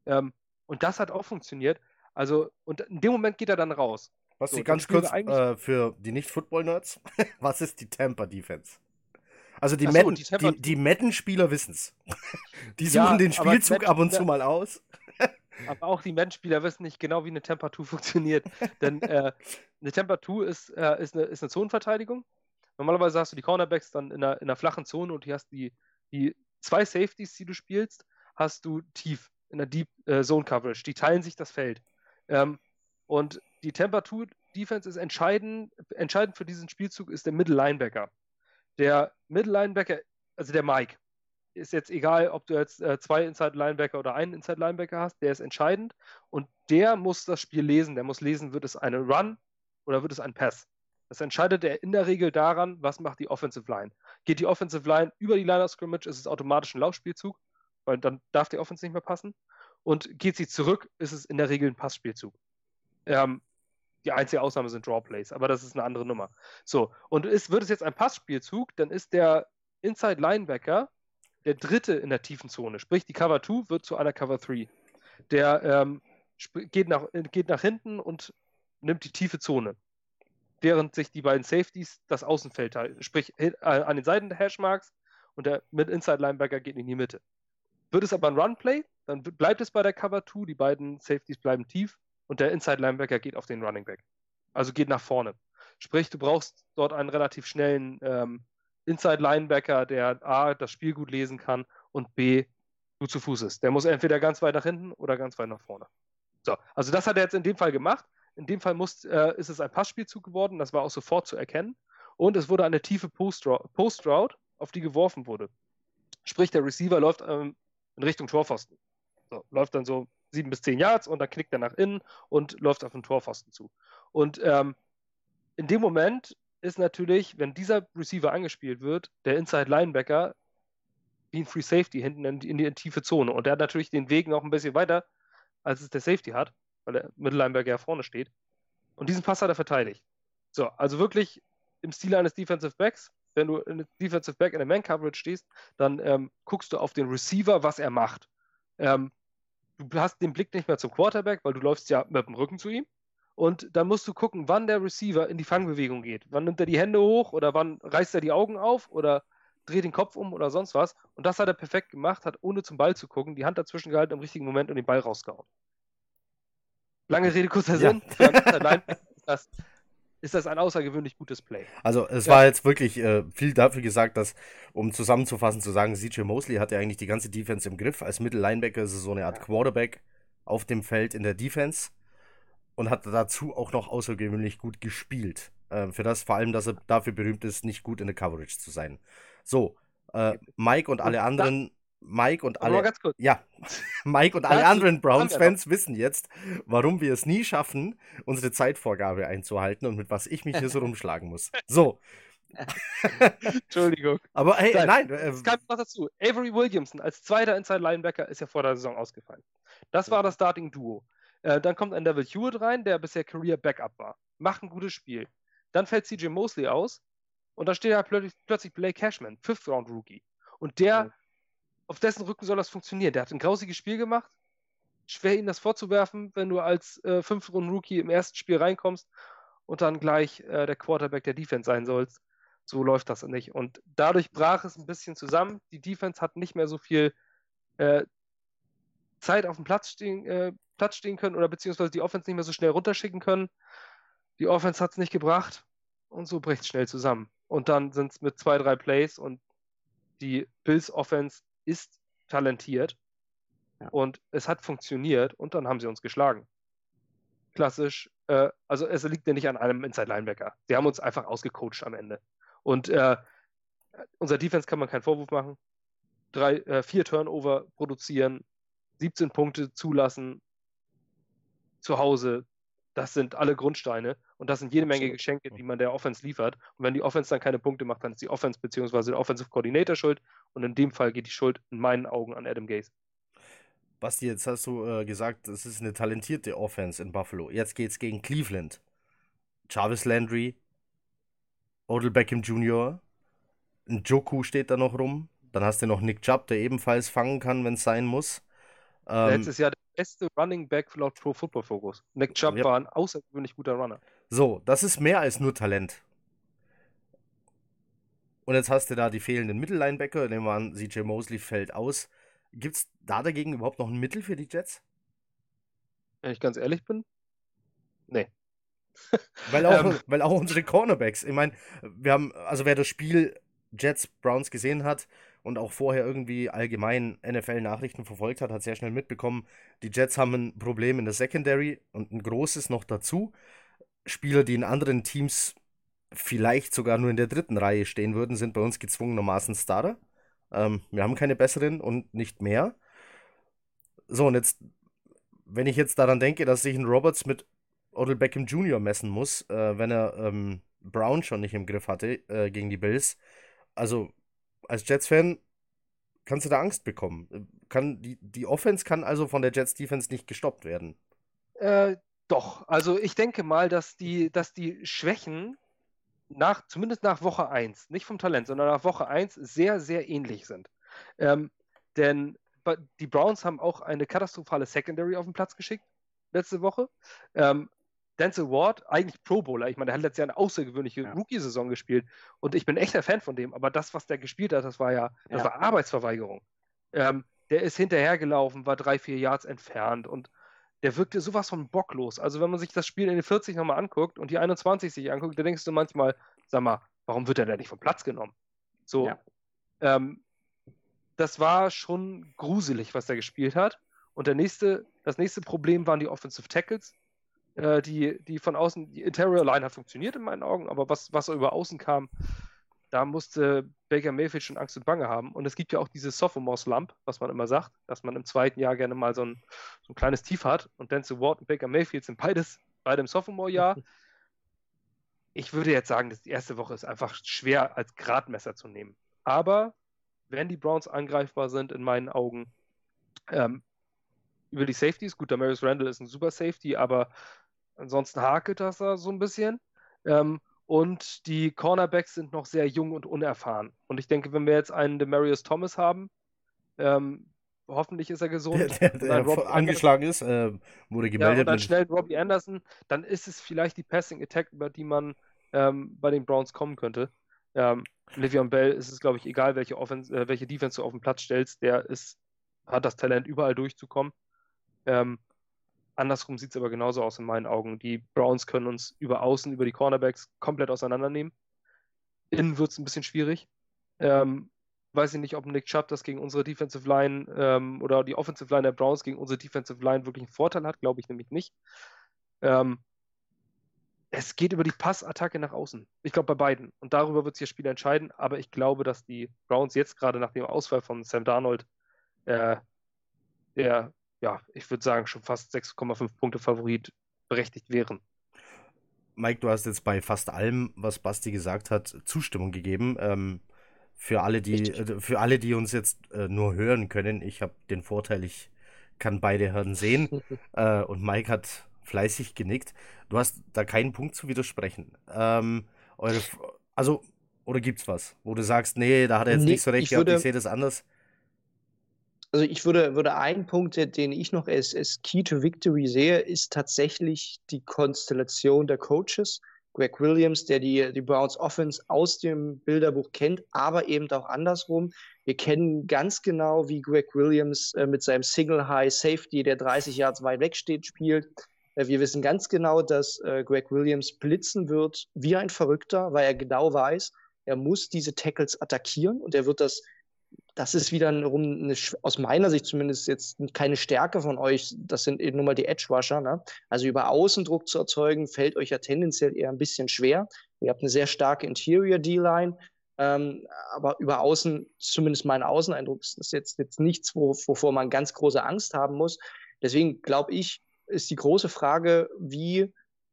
C: Ähm, und das hat auch funktioniert. Also, und in dem Moment geht er dann raus.
A: Was so, ganz kurz äh, für die Nicht-Football-Nerds, was ist die Tampa Defense? Also die, so, Madden, die, die, die Madden-Spieler wissen es. die suchen ja, den Spielzug ab und zu mal aus.
C: aber auch die Madden-Spieler wissen nicht genau, wie eine Temperatur funktioniert. Denn äh, eine Temperatur ist, äh, ist, eine, ist eine Zonenverteidigung. Normalerweise hast du die Cornerbacks dann in einer, in einer flachen Zone und hier hast die, die zwei Safeties, die du spielst, hast du tief in der Deep äh, Zone Coverage. Die teilen sich das Feld. Ähm, und die Temperatur Defense ist entscheidend, entscheidend für diesen Spielzug ist der Middle Linebacker. Der Middle Linebacker, also der Mike, ist jetzt egal, ob du jetzt äh, zwei Inside Linebacker oder einen Inside Linebacker hast, der ist entscheidend und der muss das Spiel lesen. Der muss lesen, wird es eine Run oder wird es ein Pass. Das entscheidet er in der Regel daran, was macht die Offensive Line. Geht die Offensive Line über die Line of Scrimmage, ist es automatisch ein Laufspielzug, weil dann darf die Offense nicht mehr passen. Und geht sie zurück, ist es in der Regel ein Passspielzug. Ähm, die einzige Ausnahme sind Draw Plays, aber das ist eine andere Nummer. So, und ist, wird es jetzt ein Passspielzug, dann ist der Inside Linebacker der dritte in der tiefen Zone. Sprich, die Cover 2 wird zu einer Cover 3. Der ähm, geht, nach, geht nach hinten und nimmt die tiefe Zone. Während sich die beiden Safeties das Außenfeld teilen. Sprich, äh, an den Seiten der Hashmarks und der mit Inside Linebacker geht in die Mitte. Wird es aber ein Run-Play, dann bleibt es bei der Cover 2, die beiden Safeties bleiben tief und der Inside Linebacker geht auf den Running Back. Also geht nach vorne. Sprich, du brauchst dort einen relativ schnellen ähm, Inside Linebacker, der A, das Spiel gut lesen kann und B, gut zu Fuß ist. Der muss entweder ganz weit nach hinten oder ganz weit nach vorne. So, also das hat er jetzt in dem Fall gemacht. In dem Fall muss, äh, ist es ein Passspielzug geworden, das war auch sofort zu erkennen. Und es wurde eine tiefe Post-Route, Post auf die geworfen wurde. Sprich, der Receiver läuft ähm, in Richtung Torpfosten. So, läuft dann so sieben bis zehn Yards und dann knickt er nach innen und läuft auf den Torpfosten zu. Und ähm, in dem Moment ist natürlich, wenn dieser Receiver angespielt wird, der Inside Linebacker wie ein Free Safety hinten in die, in die tiefe Zone. Und der hat natürlich den Weg noch ein bisschen weiter, als es der Safety hat, weil der Mittellinebacker ja vorne steht. Und diesen Pass hat er verteidigt. So, also wirklich im Stil eines Defensive Backs. Wenn du in Defensive Back in der Man-Coverage stehst, dann ähm, guckst du auf den Receiver, was er macht. Ähm, du hast den Blick nicht mehr zum Quarterback, weil du läufst ja mit dem Rücken zu ihm. Und dann musst du gucken, wann der Receiver in die Fangbewegung geht. Wann nimmt er die Hände hoch oder wann reißt er die Augen auf oder dreht den Kopf um oder sonst was. Und das hat er perfekt gemacht, hat ohne zum Ball zu gucken, die Hand dazwischen gehalten im richtigen Moment und den Ball rausgehauen. Lange Rede, kurzer Sinn. Ja. ist, das, ist das ein außergewöhnlich gutes Play.
A: Also es ja. war jetzt wirklich äh, viel dafür gesagt, dass, um zusammenzufassen, zu sagen, CJ Mosley hat ja eigentlich die ganze Defense im Griff. Als Mittellinebacker ist es so eine Art Quarterback auf dem Feld in der Defense und hat dazu auch noch außergewöhnlich gut gespielt. Äh, für das vor allem, dass er dafür berühmt ist, nicht gut in der Coverage zu sein. So, äh, Mike und alle anderen. Mike und alle. Ja, Mike und alle anderen Browns-Fans wissen jetzt, warum wir es nie schaffen, unsere Zeitvorgabe einzuhalten und mit was ich mich hier so rumschlagen muss. So.
C: Entschuldigung.
A: Aber hey, nein. Äh,
C: es kam noch dazu. Avery Williamson als zweiter Inside Linebacker ist ja vor der Saison ausgefallen. Das war das Starting Duo. Äh, dann kommt ein Neville Hewitt rein, der bisher Career Backup war. Macht ein gutes Spiel. Dann fällt CJ Mosley aus und da steht ja plötzlich, plötzlich Blake Cashman, Fifth Round Rookie. Und der, mhm. Auf dessen Rücken soll das funktionieren. Der hat ein grausiges Spiel gemacht. Schwer ihm das vorzuwerfen, wenn du als äh, Fifth Round Rookie im ersten Spiel reinkommst und dann gleich äh, der Quarterback der Defense sein sollst. So läuft das nicht. Und dadurch brach es ein bisschen zusammen. Die Defense hat nicht mehr so viel äh, Zeit auf dem Platz stehen, äh, Platz stehen können oder beziehungsweise die Offense nicht mehr so schnell runterschicken können. Die Offense hat es nicht gebracht und so bricht es schnell zusammen. Und dann sind es mit zwei, drei Plays und die Bills Offense ist talentiert ja. und es hat funktioniert und dann haben sie uns geschlagen. Klassisch, äh, also es liegt ja nicht an einem Inside Linebacker. Sie haben uns einfach ausgecoacht am Ende. Und äh, unser Defense kann man keinen Vorwurf machen. Drei, äh, vier Turnover produzieren, 17 Punkte zulassen, zu Hause, das sind alle Grundsteine und das sind jede Menge Geschenke, die man der Offense liefert. Und wenn die Offense dann keine Punkte macht, dann ist die Offense bzw. der Offensive Coordinator schuld und in dem Fall geht die Schuld in meinen Augen an Adam Gaze.
A: Basti, jetzt hast du äh, gesagt, es ist eine talentierte Offense in Buffalo. Jetzt geht es gegen Cleveland. Jarvis Landry, Odell Beckham Jr., ein Joku steht da noch rum. Dann hast du noch Nick Chubb, der ebenfalls fangen kann, wenn es sein muss.
C: Ähm, Letztes Jahr beste Running Back laut Pro Football Focus. Nick Chubb ja. war ein außergewöhnlich guter Runner.
A: So, das ist mehr als nur Talent. Und jetzt hast du da die fehlenden Mittellinebacker, nehmen wir an, CJ Mosley fällt aus. Gibt es da dagegen überhaupt noch ein Mittel für die Jets?
C: Wenn ich ganz ehrlich bin? Nee.
A: weil, auch, ähm. weil auch unsere Cornerbacks, ich meine, wir haben, also wer das Spiel Jets Browns gesehen hat, und auch vorher irgendwie allgemein NFL-Nachrichten verfolgt hat, hat sehr schnell mitbekommen, die Jets haben ein Problem in der Secondary und ein großes noch dazu. Spieler, die in anderen Teams vielleicht sogar nur in der dritten Reihe stehen würden, sind bei uns gezwungenermaßen Starter. Ähm, wir haben keine besseren und nicht mehr. So, und jetzt, wenn ich jetzt daran denke, dass sich ein Roberts mit Odell Beckham Jr. messen muss, äh, wenn er ähm, Brown schon nicht im Griff hatte äh, gegen die Bills. Also, als Jets-Fan kannst du da Angst bekommen. Kann, die, die Offense kann also von der Jets-Defense nicht gestoppt werden.
C: Äh, doch, also ich denke mal, dass die, dass die Schwächen nach, zumindest nach Woche 1, nicht vom Talent, sondern nach Woche 1 sehr, sehr ähnlich sind. Ähm, denn die Browns haben auch eine katastrophale Secondary auf den Platz geschickt letzte Woche. Ähm, Denzel Ward, eigentlich Pro Bowler, ich meine, der hat letztes Jahr eine außergewöhnliche ja. Rookie-Saison gespielt und ich bin echter Fan von dem, aber das, was der gespielt hat, das war ja, das ja. war Arbeitsverweigerung. Ähm, der ist hinterhergelaufen, war drei, vier Yards entfernt und der wirkte sowas von bocklos. Also wenn man sich das Spiel in den 40 nochmal anguckt und die 21 sich anguckt, dann denkst du manchmal, sag mal, warum wird er denn nicht vom Platz genommen? So, ja. ähm, das war schon gruselig, was er gespielt hat. Und der nächste, das nächste Problem waren die Offensive Tackles, äh, die, die von außen, die Interior Line hat funktioniert in meinen Augen, aber was, was über außen kam, da musste Baker Mayfield schon Angst und Bange haben. Und es gibt ja auch dieses Sophomore Slump, was man immer sagt, dass man im zweiten Jahr gerne mal so ein, so ein kleines Tief hat. Und Denzel Ward und Baker Mayfield sind beides beide im Sophomore-Jahr. Ich würde jetzt sagen, dass die erste Woche ist einfach schwer als Gradmesser zu nehmen. Aber wenn die Browns angreifbar sind, in meinen Augen, ähm, über die Safeties, gut, der Marius Randall ist ein super Safety, aber ansonsten hakelt das da so ein bisschen. Ähm, und die Cornerbacks sind noch sehr jung und unerfahren. Und ich denke, wenn wir jetzt einen Demarius Thomas haben, ähm, hoffentlich ist er gesund.
A: Der, der, der angeschlagen ist, äh, wurde gemeldet. Ja, und
C: dann schnell Robbie Anderson, dann ist es vielleicht die Passing Attack, über die man ähm, bei den Browns kommen könnte. Ähm, Livion Bell ist es, glaube ich, egal, welche, Offense, äh, welche Defense du auf den Platz stellst, der ist, hat das Talent, überall durchzukommen. Ähm, Andersrum sieht es aber genauso aus in meinen Augen. Die Browns können uns über außen, über die Cornerbacks komplett auseinandernehmen. Innen wird es ein bisschen schwierig. Ähm, weiß ich nicht, ob Nick Chubb das gegen unsere Defensive Line ähm, oder die Offensive Line der Browns gegen unsere Defensive Line wirklich einen Vorteil hat, glaube ich nämlich nicht. Ähm, es geht über die Passattacke nach außen. Ich glaube bei beiden. Und darüber wird sich das Spiel entscheiden. Aber ich glaube, dass die Browns jetzt gerade nach dem Ausfall von Sam Darnold äh, der ja, ich würde sagen, schon fast 6,5 Punkte Favorit berechtigt wären.
A: Mike, du hast jetzt bei fast allem, was Basti gesagt hat, Zustimmung gegeben. Ähm, für, alle, die, äh, für alle, die uns jetzt äh, nur hören können, ich habe den Vorteil, ich kann beide Hören sehen. äh, und Mike hat fleißig genickt. Du hast da keinen Punkt zu widersprechen. Ähm, eure, also, oder gibt's was, wo du sagst, nee, da hat er jetzt nee, nicht so recht gehabt, ich sehe das anders?
B: Also ich würde, würde einen Punkt, den ich noch als, als Key to Victory sehe, ist tatsächlich die Konstellation der Coaches. Greg Williams, der die, die Browns Offense aus dem Bilderbuch kennt, aber eben auch andersrum. Wir kennen ganz genau, wie Greg Williams äh, mit seinem Single High Safety, der 30 Yards weit weg steht, spielt. Äh, wir wissen ganz genau, dass äh, Greg Williams blitzen wird wie ein Verrückter, weil er genau weiß, er muss diese Tackles attackieren und er wird das das ist wiederum eine, aus meiner Sicht zumindest jetzt keine Stärke von euch. Das sind eben nur mal die Edge-Rusher. Ne? Also über Außendruck zu erzeugen, fällt euch ja tendenziell eher ein bisschen schwer. Ihr habt eine sehr starke Interior D-Line. Ähm, aber über Außen, zumindest mein Außeneindruck, ist das jetzt, jetzt nichts, wo, wovor man ganz große Angst haben muss. Deswegen glaube ich, ist die große Frage, wie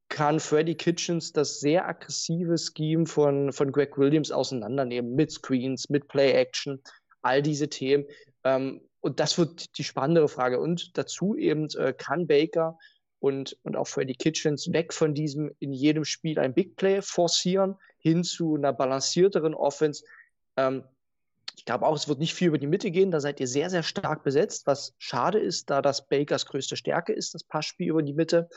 B: kann Freddy Kitchens das sehr aggressive Scheme von, von Greg Williams auseinandernehmen, mit Screens, mit Play-Action all diese Themen. Ähm, und das wird die spannendere Frage. Und dazu eben äh, kann Baker und, und auch Freddy Kitchens weg von diesem in jedem Spiel ein Big Play forcieren, hin zu einer balancierteren Offense. Ähm, ich glaube auch, es wird nicht viel über die Mitte gehen. Da seid ihr sehr, sehr stark besetzt, was schade ist, da das Bakers größte Stärke ist, das Passspiel über die Mitte.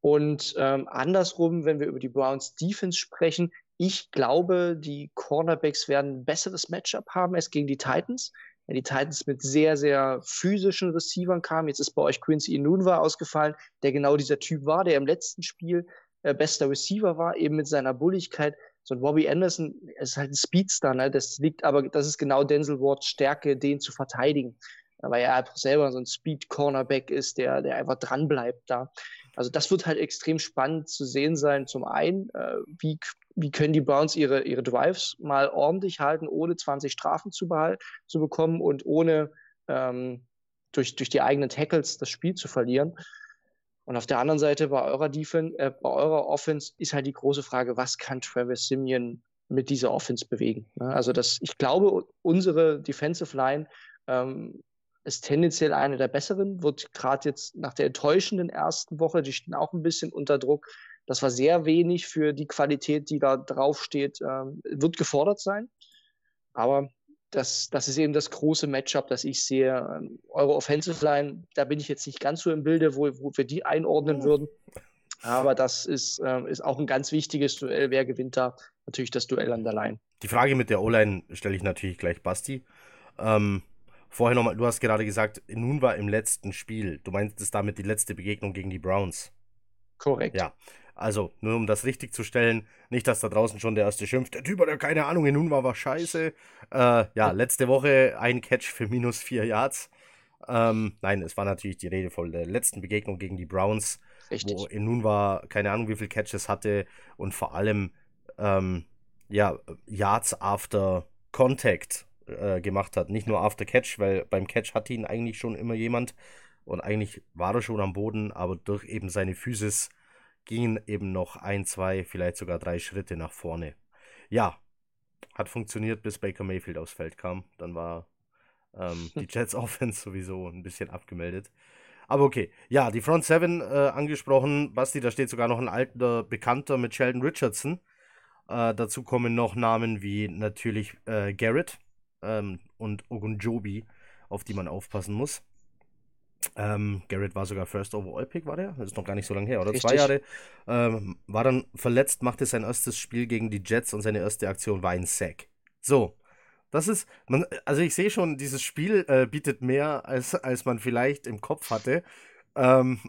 B: Und ähm, andersrum, wenn wir über die Browns Defense sprechen, ich glaube, die Cornerbacks werden ein besseres Matchup haben als gegen die Titans. Ja, die Titans mit sehr, sehr physischen Receivern kamen. Jetzt ist bei euch Quincy Inunwa ausgefallen, der genau dieser Typ war, der im letzten Spiel äh, bester Receiver war, eben mit seiner Bulligkeit. So ein Bobby Anderson ist halt ein Speedster, ne? Das liegt aber, das ist genau Denzel Wards Stärke, den zu verteidigen. Weil er einfach selber so ein Speed-Cornerback ist, der, der einfach dranbleibt da. Also das wird halt extrem spannend zu sehen sein. Zum einen, äh, wie wie können die Browns ihre, ihre Drives mal ordentlich halten, ohne 20 Strafen zu, zu bekommen und ohne ähm, durch, durch die eigenen Tackles das Spiel zu verlieren. Und auf der anderen Seite bei eurer Defense, äh, bei eurer Offense ist halt die große Frage, was kann Travis Simeon mit dieser Offense bewegen? Ne? Also das, ich glaube, unsere Defensive Line ähm, ist tendenziell eine der besseren, wird gerade jetzt nach der enttäuschenden ersten Woche, die stehen auch ein bisschen unter Druck. Das war sehr wenig für die Qualität, die da draufsteht, ähm, wird gefordert sein. Aber das, das ist eben das große Matchup, das ich sehe. Ähm, eure Offensive Line, da bin ich jetzt nicht ganz so im Bilde, wo, wo wir die einordnen würden. Aber das ist, äh, ist auch ein ganz wichtiges Duell. Wer gewinnt da? Natürlich das Duell an der Line.
A: Die Frage mit der O-Line stelle ich natürlich gleich Basti. Ähm, vorher nochmal, du hast gerade gesagt, nun war im letzten Spiel. Du meintest damit die letzte Begegnung gegen die Browns.
B: Korrekt.
A: Ja. Also, nur um das richtig zu stellen, nicht, dass da draußen schon der erste schimpft, der Typ hat ja keine Ahnung, nun war was scheiße. Äh, ja, letzte Woche ein Catch für minus vier Yards. Ähm, nein, es war natürlich die Rede von der letzten Begegnung gegen die Browns, Richtig. wo nun war keine Ahnung, wie viele Catches hatte und vor allem ähm, ja, Yards after Contact äh, gemacht hat. Nicht nur after Catch, weil beim Catch hatte ihn eigentlich schon immer jemand und eigentlich war er schon am Boden, aber durch eben seine Physis gingen eben noch ein, zwei, vielleicht sogar drei Schritte nach vorne. Ja, hat funktioniert, bis Baker Mayfield aufs Feld kam. Dann war ähm, die Jets Offense sowieso ein bisschen abgemeldet. Aber okay, ja, die Front 7 äh, angesprochen. Basti, da steht sogar noch ein alter Bekannter mit Sheldon Richardson. Äh, dazu kommen noch Namen wie natürlich äh, Garrett ähm, und Ogunjobi, auf die man aufpassen muss. Ähm, Garrett war sogar First Overall Pick, war der? Das ist noch gar nicht so lange her, oder? Richtig. Zwei Jahre. Ähm, war dann verletzt, machte sein erstes Spiel gegen die Jets und seine erste Aktion war ein Sack. So. Das ist, man, also ich sehe schon, dieses Spiel äh, bietet mehr, als, als man vielleicht im Kopf hatte. Ähm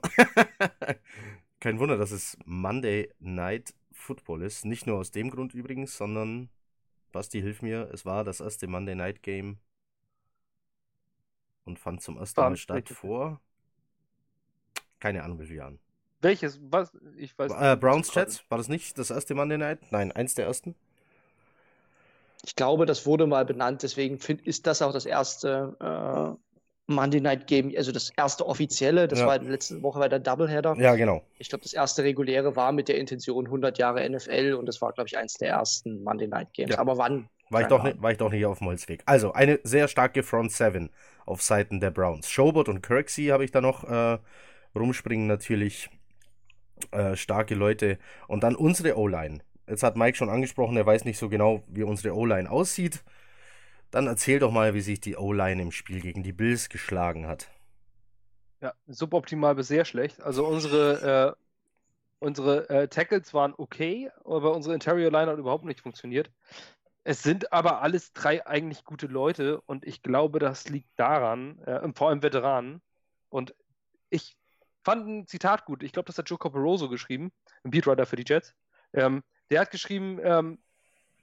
A: Kein Wunder, dass es Monday Night Football ist. Nicht nur aus dem Grund übrigens, sondern, Basti, hilf mir, es war das erste Monday Night Game und fand zum ersten Mal statt vor. Keine Ahnung, wie viele Jahren.
C: Welches? Was? Ich weiß
A: äh, Browns Jets, war das nicht das erste Monday Night? Nein, eins der ersten.
B: Ich glaube, das wurde mal benannt, deswegen find, ist das auch das erste äh, Monday Night Game, also das erste offizielle, das ja. war letzte Woche bei der Doubleheader.
A: Ja, genau.
B: Ich glaube, das erste reguläre war mit der Intention 100 Jahre NFL und das war, glaube ich, eins der ersten Monday Night Games. Ja. Aber wann?
A: War ich, doch nicht, war ich doch nicht auf dem Holzweg. Also, eine sehr starke Front 7 auf Seiten der Browns. Schobert und Kirksey habe ich da noch äh, rumspringen, natürlich äh, starke Leute. Und dann unsere O-Line. Jetzt hat Mike schon angesprochen, er weiß nicht so genau, wie unsere O-Line aussieht. Dann erzähl doch mal, wie sich die O-Line im Spiel gegen die Bills geschlagen hat.
C: Ja, suboptimal bis sehr schlecht. Also unsere, äh, unsere äh, Tackles waren okay, aber unsere Interior Line hat überhaupt nicht funktioniert. Es sind aber alles drei eigentlich gute Leute und ich glaube, das liegt daran, äh, vor allem Veteranen. Und ich fand ein Zitat gut. Ich glaube, das hat Joe Corporoso geschrieben, ein Beatwriter für die Jets. Ähm, der hat geschrieben, ähm,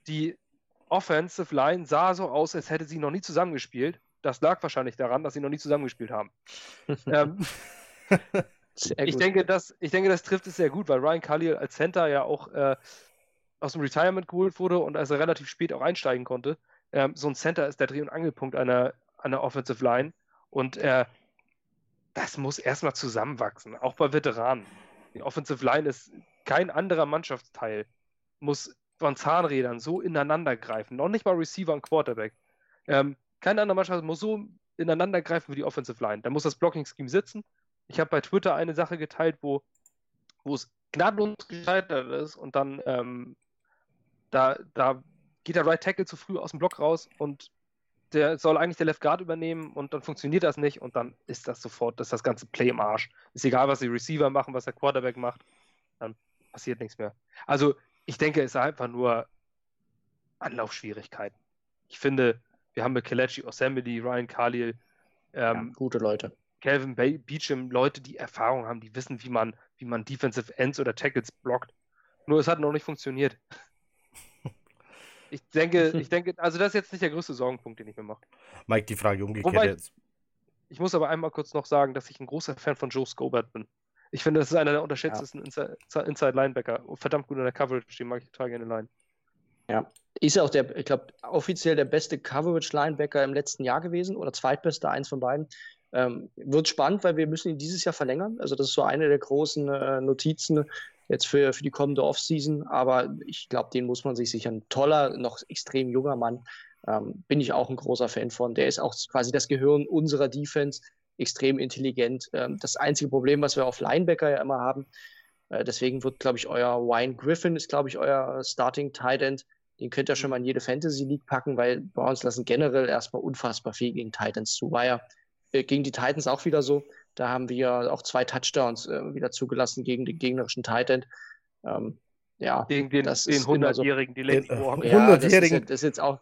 C: die Offensive Line sah so aus, als hätte sie noch nie zusammengespielt. Das lag wahrscheinlich daran, dass sie noch nie zusammengespielt haben. ähm, ich, denke, das, ich denke, das trifft es sehr gut, weil Ryan Khalil als Center ja auch äh, aus dem Retirement geholt wurde und als er relativ spät auch einsteigen konnte. Ähm, so ein Center ist der Dreh- und Angelpunkt einer, einer Offensive Line und äh, das muss erstmal zusammenwachsen, auch bei Veteranen. Die Offensive Line ist kein anderer Mannschaftsteil, muss von Zahnrädern so ineinander greifen, noch nicht mal Receiver und Quarterback. Ähm, keine andere Mannschaft muss so ineinander greifen wie die Offensive Line. Da muss das Blocking-Scheme sitzen. Ich habe bei Twitter eine Sache geteilt, wo, wo es gnadenlos gescheitert ist und dann ähm, da, da geht der Right Tackle zu früh aus dem Block raus und der soll eigentlich der Left Guard übernehmen und dann funktioniert das nicht und dann ist das sofort, das ist das ganze Play im Arsch. Ist egal, was die Receiver machen, was der Quarterback macht, dann passiert nichts mehr. Also ich denke, es ist einfach nur Anlaufschwierigkeiten. Ich finde, wir haben mit Kelechi Osemele, Ryan Khalil,
B: ähm, ja, gute Leute.
C: Calvin Beecham, Leute, die Erfahrung haben, die wissen, wie man, wie man Defensive Ends oder Tackles blockt. Nur es hat noch nicht funktioniert. Ich denke, ich denke, also das ist jetzt nicht der größte Sorgenpunkt, den ich mir mache.
A: Mike, die Frage umgekehrt Wobei, jetzt.
C: Ich muss aber einmal kurz noch sagen, dass ich ein großer Fan von Joe Scobert bin. Ich finde, das ist einer der unterschätztesten ja. Inside-Linebacker. Inside Verdammt gut in der Coverage, den mag ich total gerne Line.
B: Ja, ist ja auch der, ich glaube, offiziell der beste Coverage-Linebacker im letzten Jahr gewesen oder zweitbester, eins von beiden. Ähm, wird spannend, weil wir müssen ihn dieses Jahr verlängern. Also das ist so eine der großen äh, Notizen jetzt für, für die kommende Offseason. Aber ich glaube, den muss man sich sicher ein toller, noch extrem junger Mann. Ähm, bin ich auch ein großer Fan von. Der ist auch quasi das Gehirn unserer Defense, extrem intelligent. Ähm, das einzige Problem, was wir auf Linebacker ja immer haben, äh, deswegen wird, glaube ich, euer Wine Griffin ist, glaube ich, euer Starting Tight End. Den könnt ihr schon mal in jede Fantasy League packen, weil Browns lassen generell erstmal unfassbar viel gegen Titans zu. War ja äh, gegen die Titans auch wieder so. Da haben wir auch zwei Touchdowns äh, wieder zugelassen gegen den gegnerischen Titan. Ähm, ja,
C: gegen den,
B: das
C: den 100-jährigen, die
B: Lady Walker. Ja, das, ist, das ist jetzt auch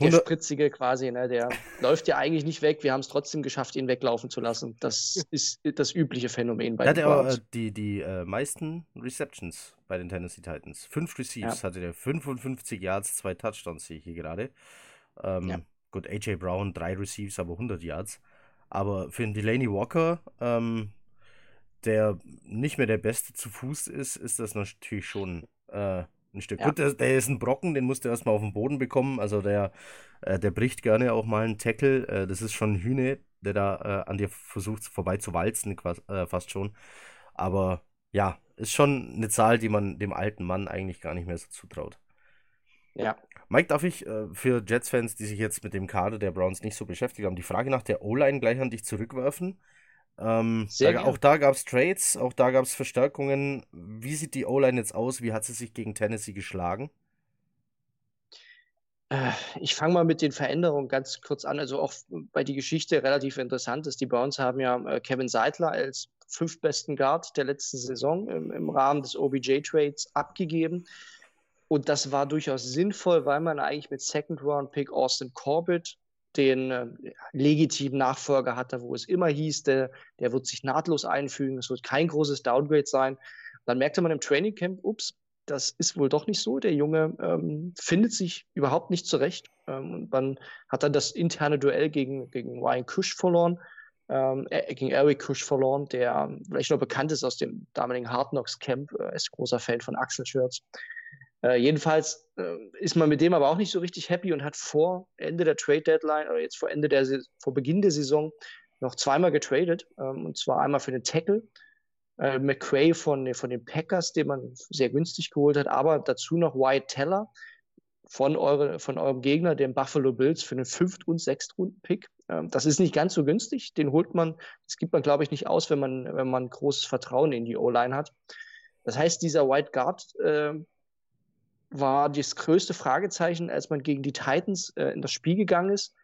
B: der Spritzige quasi, ne, der läuft ja eigentlich nicht weg. Wir haben es trotzdem geschafft, ihn weglaufen zu lassen. Das ist das übliche Phänomen
A: bei den Hat er äh, die, die äh, meisten Receptions bei den Tennessee Titans. Fünf Receives ja. hatte der 55 Yards, zwei Touchdowns sehe ich hier gerade. Ähm, ja. Gut, AJ Brown, drei Receives, aber 100 Yards. Aber für den Delaney Walker, ähm, der nicht mehr der Beste zu Fuß ist, ist das natürlich schon äh, ein Stück. Ja. Gut, der, der, ist ein Brocken, den musst du erstmal auf den Boden bekommen. Also der, äh, der bricht gerne auch mal einen Tackle. Äh, das ist schon ein Hühne, der da äh, an dir versucht vorbei zu walzen, quasi, äh, fast schon. Aber ja, ist schon eine Zahl, die man dem alten Mann eigentlich gar nicht mehr so zutraut.
B: Ja.
A: Mike, darf ich äh, für Jets-Fans, die sich jetzt mit dem Kader der Browns nicht so beschäftigt haben, die Frage nach der O-Line gleich an dich zurückwerfen? Ähm, da, auch da gab es Trades, auch da gab es Verstärkungen. Wie sieht die O-Line jetzt aus? Wie hat sie sich gegen Tennessee geschlagen?
B: Äh, ich fange mal mit den Veränderungen ganz kurz an. Also auch bei die Geschichte relativ interessant ist. Die Browns haben ja äh, Kevin Seidler als fünftbesten Guard der letzten Saison im, im Rahmen des OBJ-Trades abgegeben. Und das war durchaus sinnvoll, weil man eigentlich mit Second Round Pick Austin Corbett den äh, legitimen Nachfolger hatte, wo es immer hieß, der, der wird sich nahtlos einfügen, es wird kein großes Downgrade sein. Dann merkte man im Training Camp, ups, das ist wohl doch nicht so. Der Junge ähm, findet sich überhaupt nicht zurecht. Ähm, und man hat dann das interne Duell gegen, gegen Ryan Kush verloren, ähm, äh, gegen Eric Kush verloren, der vielleicht noch bekannt ist aus dem damaligen Hard Knocks Camp, äh, ist großer Fan von Axel Schürz. Äh, jedenfalls äh, ist man mit dem aber auch nicht so richtig happy und hat vor Ende der Trade Deadline oder jetzt vor Ende der vor Beginn der Saison noch zweimal getradet. Ähm, und zwar einmal für den Tackle äh, McQuay von, von den Packers, den man sehr günstig geholt hat, aber dazu noch Wyatt Teller von, eure, von eurem Gegner, den Buffalo Bills, für einen Fünft- und Sechstrunden-Pick. Ähm, das ist nicht ganz so günstig. Den holt man, das gibt man, glaube ich, nicht aus, wenn man, wenn man großes Vertrauen in die O-Line hat. Das heißt, dieser White Guard äh, war das größte Fragezeichen, als man gegen die Titans äh, in das Spiel gegangen ist.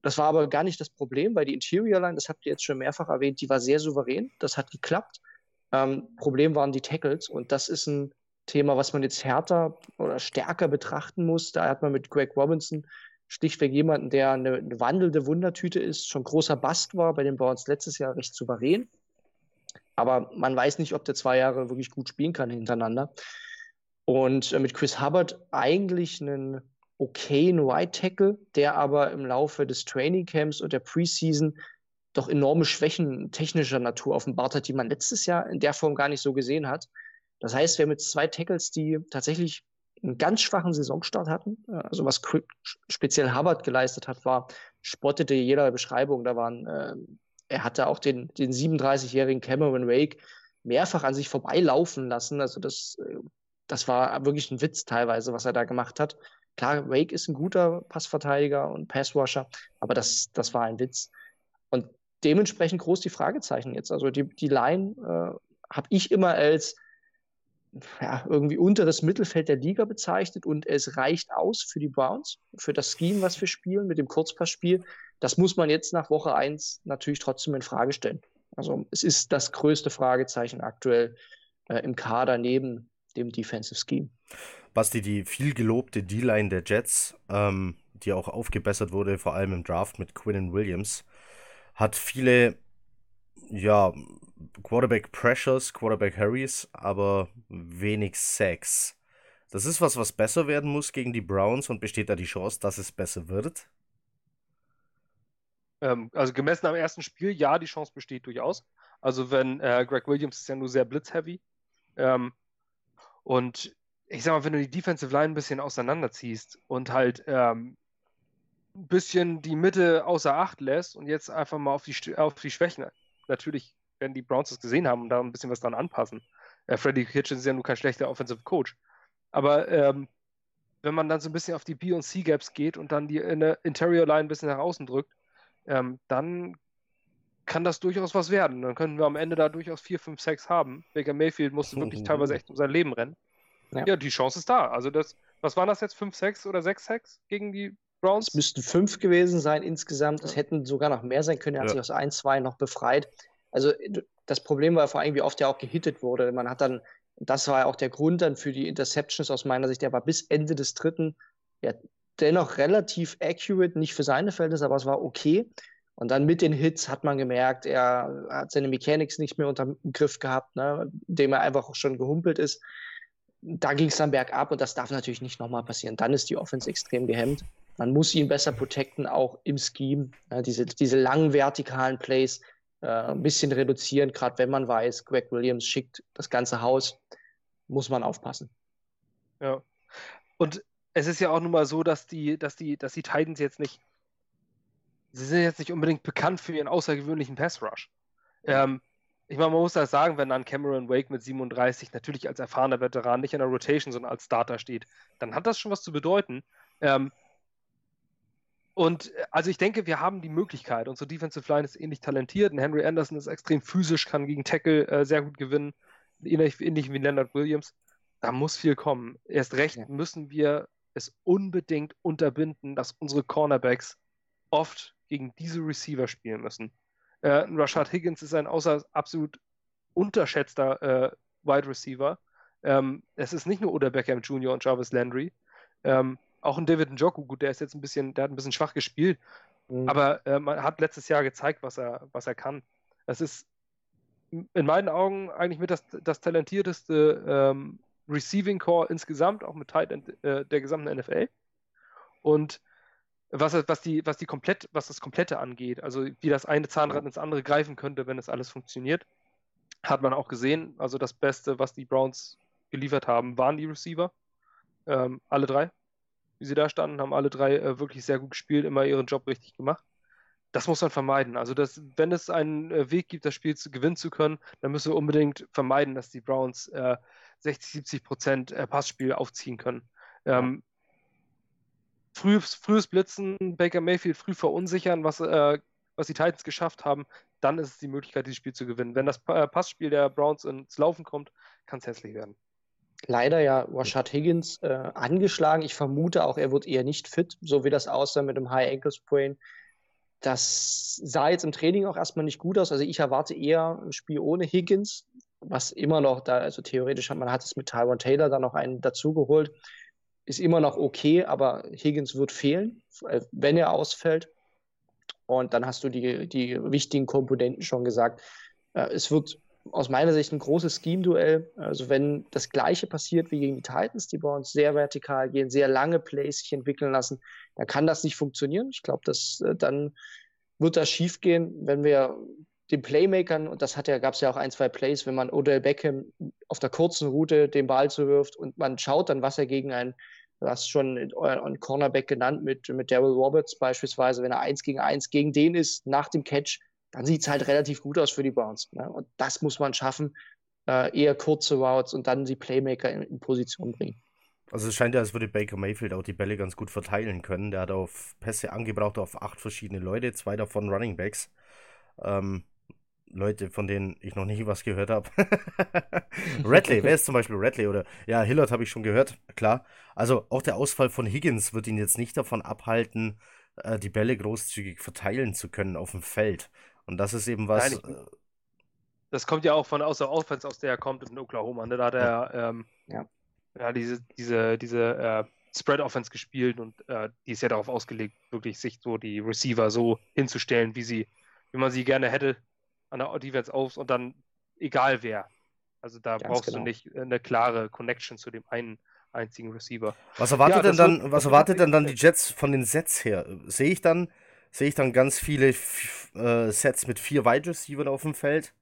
B: Das war aber gar nicht das Problem, weil die Interior Line, das habt ihr jetzt schon mehrfach erwähnt, die war sehr souverän. Das hat geklappt. Ähm, Problem waren die Tackles und das ist ein Thema, was man jetzt härter oder stärker betrachten muss. Da hat man mit Greg Robinson schlichtweg jemanden, der eine, eine wandelnde Wundertüte ist, schon großer Bast war, bei den Browns letztes Jahr recht souverän. Aber man weiß nicht, ob der zwei Jahre wirklich gut spielen kann hintereinander. Und äh, mit Chris Hubbard eigentlich einen okayen White Tackle, der aber im Laufe des Training Camps und der Preseason doch enorme Schwächen technischer Natur offenbart hat, die man letztes Jahr in der Form gar nicht so gesehen hat. Das heißt, wir haben jetzt zwei Tackles, die tatsächlich einen ganz schwachen Saisonstart hatten. Äh, also was speziell Hubbard geleistet hat, war, spottete jeder Beschreibung. Da waren, äh, er hatte auch den, den 37-jährigen Cameron Wake mehrfach an sich vorbeilaufen lassen. Also das äh, das war wirklich ein Witz teilweise, was er da gemacht hat. Klar, Wake ist ein guter Passverteidiger und Passwasher, aber das, das war ein Witz. Und dementsprechend groß die Fragezeichen jetzt. Also die, die Line äh, habe ich immer als ja, irgendwie unteres Mittelfeld der Liga bezeichnet und es reicht aus für die Browns, für das Scheme, was wir spielen mit dem Kurzpassspiel. Das muss man jetzt nach Woche 1 natürlich trotzdem in Frage stellen. Also es ist das größte Fragezeichen aktuell äh, im Kader neben dem Defensive Scheme.
A: Basti, die viel gelobte D-Line der Jets, ähm, die auch aufgebessert wurde, vor allem im Draft mit Quinnen Williams, hat viele, ja, Quarterback Pressures, Quarterback Hurries, aber wenig Sacks. Das ist was, was besser werden muss gegen die Browns und besteht da die Chance, dass es besser wird?
C: Ähm, also gemessen am ersten Spiel, ja, die Chance besteht durchaus. Also wenn äh, Greg Williams ist ja nur sehr blitzheavy. Ähm, und ich sag mal, wenn du die Defensive Line ein bisschen auseinanderziehst und halt ähm, ein bisschen die Mitte außer Acht lässt und jetzt einfach mal auf die, auf die Schwächen. Natürlich werden die Browns das gesehen haben und da ein bisschen was dran anpassen. Äh, Freddy Kitchens ist ja nur kein schlechter Offensive Coach. Aber ähm, wenn man dann so ein bisschen auf die B- und C-Gaps geht und dann die Interior Line ein bisschen nach außen drückt, ähm, dann kann das durchaus was werden. Dann können wir am Ende da durchaus 4, 5, 6 haben. Baker Mayfield musste wirklich teilweise echt um sein Leben rennen. Ja. ja, die Chance ist da. Also das, was waren das jetzt? 5, 6 oder 6 6 gegen die Browns?
B: Es müssten 5 gewesen sein insgesamt. Es hätten sogar noch mehr sein können. Er hat ja. sich aus 1, 2 noch befreit. Also das Problem war vor allem, wie oft er auch gehittet wurde. Man hat dann, das war ja auch der Grund dann für die Interceptions aus meiner Sicht, der war bis Ende des dritten ja, dennoch relativ accurate, nicht für seine Verhältnisse, aber es war okay. Und dann mit den Hits hat man gemerkt, er hat seine Mechanics nicht mehr unter dem Griff gehabt, ne, indem er einfach auch schon gehumpelt ist. Da ging es dann bergab und das darf natürlich nicht nochmal passieren. Dann ist die Offense extrem gehemmt. Man muss ihn besser protecten, auch im Scheme. Ja, diese, diese langen vertikalen Plays äh, ein bisschen reduzieren, gerade wenn man weiß, Greg Williams schickt das ganze Haus, muss man aufpassen.
C: Ja. Und es ist ja auch nun mal so, dass die, dass die, dass die Titans jetzt nicht sie sind jetzt nicht unbedingt bekannt für ihren außergewöhnlichen Pass Rush. Ähm, ich meine, man muss das sagen, wenn dann Cameron Wake mit 37 natürlich als erfahrener Veteran nicht in der Rotation, sondern als Starter steht, dann hat das schon was zu bedeuten. Ähm, und äh, also ich denke, wir haben die Möglichkeit. Unsere Defensive Line ist ähnlich talentiert. Und Henry Anderson ist extrem physisch, kann gegen Tackle äh, sehr gut gewinnen. Ähnlich, ähnlich, wie Leonard Williams. Da muss viel kommen. Erst recht ja. müssen wir es unbedingt unterbinden, dass unsere Cornerbacks oft gegen diese Receiver spielen müssen. Äh, Rashad Higgins ist ein außer absolut unterschätzter äh, Wide Receiver. Ähm, es ist nicht nur Oder Beckham Jr. und Jarvis Landry. Ähm, auch ein David Njoku, gut, der ist jetzt ein bisschen, der hat ein bisschen schwach gespielt, mhm. aber äh, man hat letztes Jahr gezeigt, was er, was er kann. Es ist in meinen Augen eigentlich mit das, das talentierteste ähm, Receiving Core insgesamt, auch mit Tight End äh, der gesamten NFL. Und was, was, die, was, die komplett, was das Komplette angeht, also wie das eine Zahnrad ins andere greifen könnte, wenn es alles funktioniert, hat man auch gesehen. Also das Beste, was die Browns geliefert haben, waren die Receiver. Ähm, alle drei, wie sie da standen, haben alle drei äh, wirklich sehr gut gespielt, immer ihren Job richtig gemacht. Das muss man vermeiden. Also, das, wenn es einen äh, Weg gibt, das Spiel zu gewinnen zu können, dann müssen wir unbedingt vermeiden, dass die Browns äh, 60, 70 Prozent äh, Passspiel aufziehen können. Ähm, frühes, frühes Blitzen, Baker Mayfield früh verunsichern, was, äh, was die Titans geschafft haben, dann ist es die Möglichkeit, dieses Spiel zu gewinnen. Wenn das äh, Passspiel der Browns ins Laufen kommt, kann es hässlich werden.
B: Leider ja Rashad Higgins äh, angeschlagen. Ich vermute auch, er wird eher nicht fit, so wie das aussah mit dem High Ankle Sprain. Das sah jetzt im Training auch erstmal nicht gut aus. Also ich erwarte eher ein Spiel ohne Higgins, was immer noch da, also theoretisch hat man hat es mit Tyron Taylor dann noch einen dazugeholt ist immer noch okay, aber Higgins wird fehlen, äh, wenn er ausfällt. Und dann hast du die, die wichtigen Komponenten schon gesagt. Äh, es wird aus meiner Sicht ein großes Scheme-Duell. Also wenn das Gleiche passiert wie gegen die Titans, die bei uns sehr vertikal gehen, sehr lange Plays sich entwickeln lassen, dann kann das nicht funktionieren. Ich glaube, dass äh, dann wird das schief gehen, wenn wir den Playmakern, und das hat ja, gab es ja auch ein, zwei Plays, wenn man Odell Beckham auf der kurzen Route den Ball zuwirft und man schaut dann, was er gegen einen, du hast schon einen Cornerback genannt mit, mit Daryl Roberts beispielsweise, wenn er eins gegen eins gegen den ist nach dem Catch, dann sieht es halt relativ gut aus für die Browns. Ne? Und das muss man schaffen, äh, eher kurze Routes und dann die Playmaker in, in Position bringen.
A: Also es scheint ja, als würde Baker Mayfield auch die Bälle ganz gut verteilen können. Der hat auf Pässe angebraucht auf acht verschiedene Leute, zwei davon Running Backs. Ähm, Leute, von denen ich noch nie was gehört habe. Radley, wer ist zum Beispiel Radley? Oder ja, Hillard habe ich schon gehört, klar. Also auch der Ausfall von Higgins wird ihn jetzt nicht davon abhalten, äh, die Bälle großzügig verteilen zu können auf dem Feld. Und das ist eben was. Nein, ich, äh,
C: das kommt ja auch von außer Offense, aus der er kommt in Oklahoma. Ne? Da hat er ähm, ja. ja. diese, diese, diese äh, Spread Offense gespielt und äh, die ist ja darauf ausgelegt, wirklich sich so die Receiver so hinzustellen, wie sie, wie man sie gerne hätte an der Defense auf und dann egal wer. Also da Ganz brauchst genau. du nicht eine klare Connection zu dem einen einzigen Receiver.
A: Was erwartet ja, denn dann, was erwartet denn dann die Jets von den Sets her? Sehe ich dann, sehe ich dann ganz viele äh, Sets mit vier Wide Receivers auf dem Feld?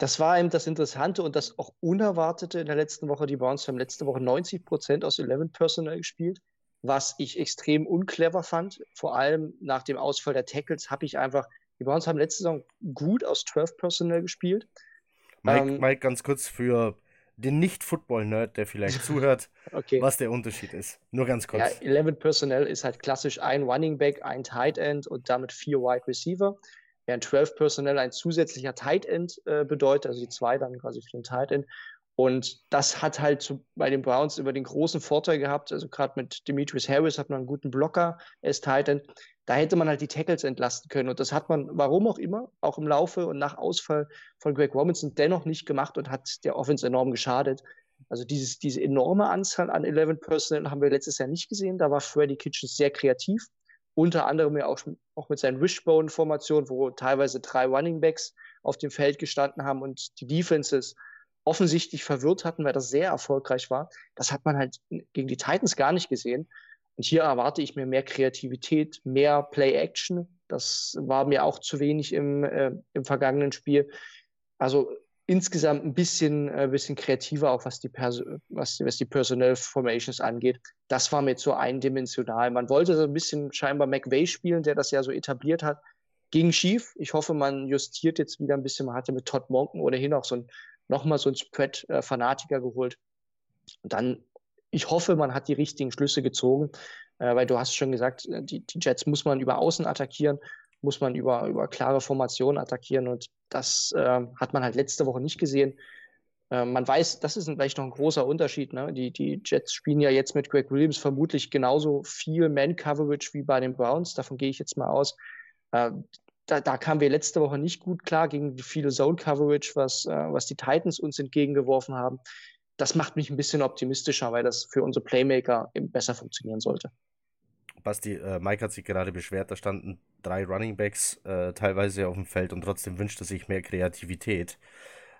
B: das war eben das Interessante und das auch Unerwartete in der letzten Woche. Die Browns haben letzte Woche 90 Prozent aus 11 Personal gespielt, was ich extrem unclever fand. Vor allem nach dem Ausfall der Tackles habe ich einfach, die Browns haben letzte Saison gut aus 12 Personal gespielt.
A: Mike, ähm, Mike ganz kurz für den Nicht-Football-Nerd, der vielleicht zuhört, okay. was der Unterschied ist. Nur ganz kurz.
B: Ja, 11 Personnel ist halt klassisch ein Running Back, ein Tight End und damit vier Wide Receiver während 12 Personnel ein zusätzlicher Tight End äh, bedeutet, also die zwei dann quasi für den Tight End. Und das hat halt zu, bei den Browns über den großen Vorteil gehabt, also gerade mit Demetrius Harris hat man einen guten Blocker als Tight End. Da hätte man halt die Tackles entlasten können. Und das hat man, warum auch immer, auch im Laufe und nach Ausfall von Greg Robinson dennoch nicht gemacht und hat der Offense enorm geschadet. Also dieses, diese enorme Anzahl an 11 Personnel haben wir letztes Jahr nicht gesehen. Da war Freddy Kitchens sehr kreativ unter anderem ja auch, auch mit seinen Wishbone-Formationen, wo teilweise drei Running Backs auf dem Feld gestanden haben und die Defenses offensichtlich verwirrt hatten, weil das sehr erfolgreich war. Das hat man halt gegen die Titans gar nicht gesehen. Und hier erwarte ich mir mehr Kreativität, mehr Play-Action. Das war mir auch zu wenig im, äh, im vergangenen Spiel. Also insgesamt ein bisschen, äh, bisschen kreativer, auch was die, Pers was, was die Personnel Formations angeht. Das war mir zu eindimensional. Man wollte so ein bisschen scheinbar McVay spielen, der das ja so etabliert hat. Ging schief. Ich hoffe, man justiert jetzt wieder ein bisschen. Man hatte mit Todd Monken ohnehin auch so ein, nochmal so ein Spread-Fanatiker geholt. Und dann, ich hoffe, man hat die richtigen Schlüsse gezogen, äh, weil du hast schon gesagt, äh, die, die Jets muss man über außen attackieren muss man über, über klare Formationen attackieren und das äh, hat man halt letzte Woche nicht gesehen. Äh, man weiß, das ist vielleicht noch ein großer Unterschied. Ne? Die, die Jets spielen ja jetzt mit Greg Williams vermutlich genauso viel Man-Coverage wie bei den Browns. Davon gehe ich jetzt mal aus. Da, da kamen wir letzte Woche nicht gut klar gegen die viele Zone-Coverage, was, äh, was die Titans uns entgegengeworfen haben. Das macht mich ein bisschen optimistischer, weil das für unsere Playmaker eben besser funktionieren sollte.
A: Basti, äh, Mike hat sich gerade beschwert, da standen drei Running Backs äh, teilweise auf dem Feld und trotzdem wünschte sich mehr Kreativität.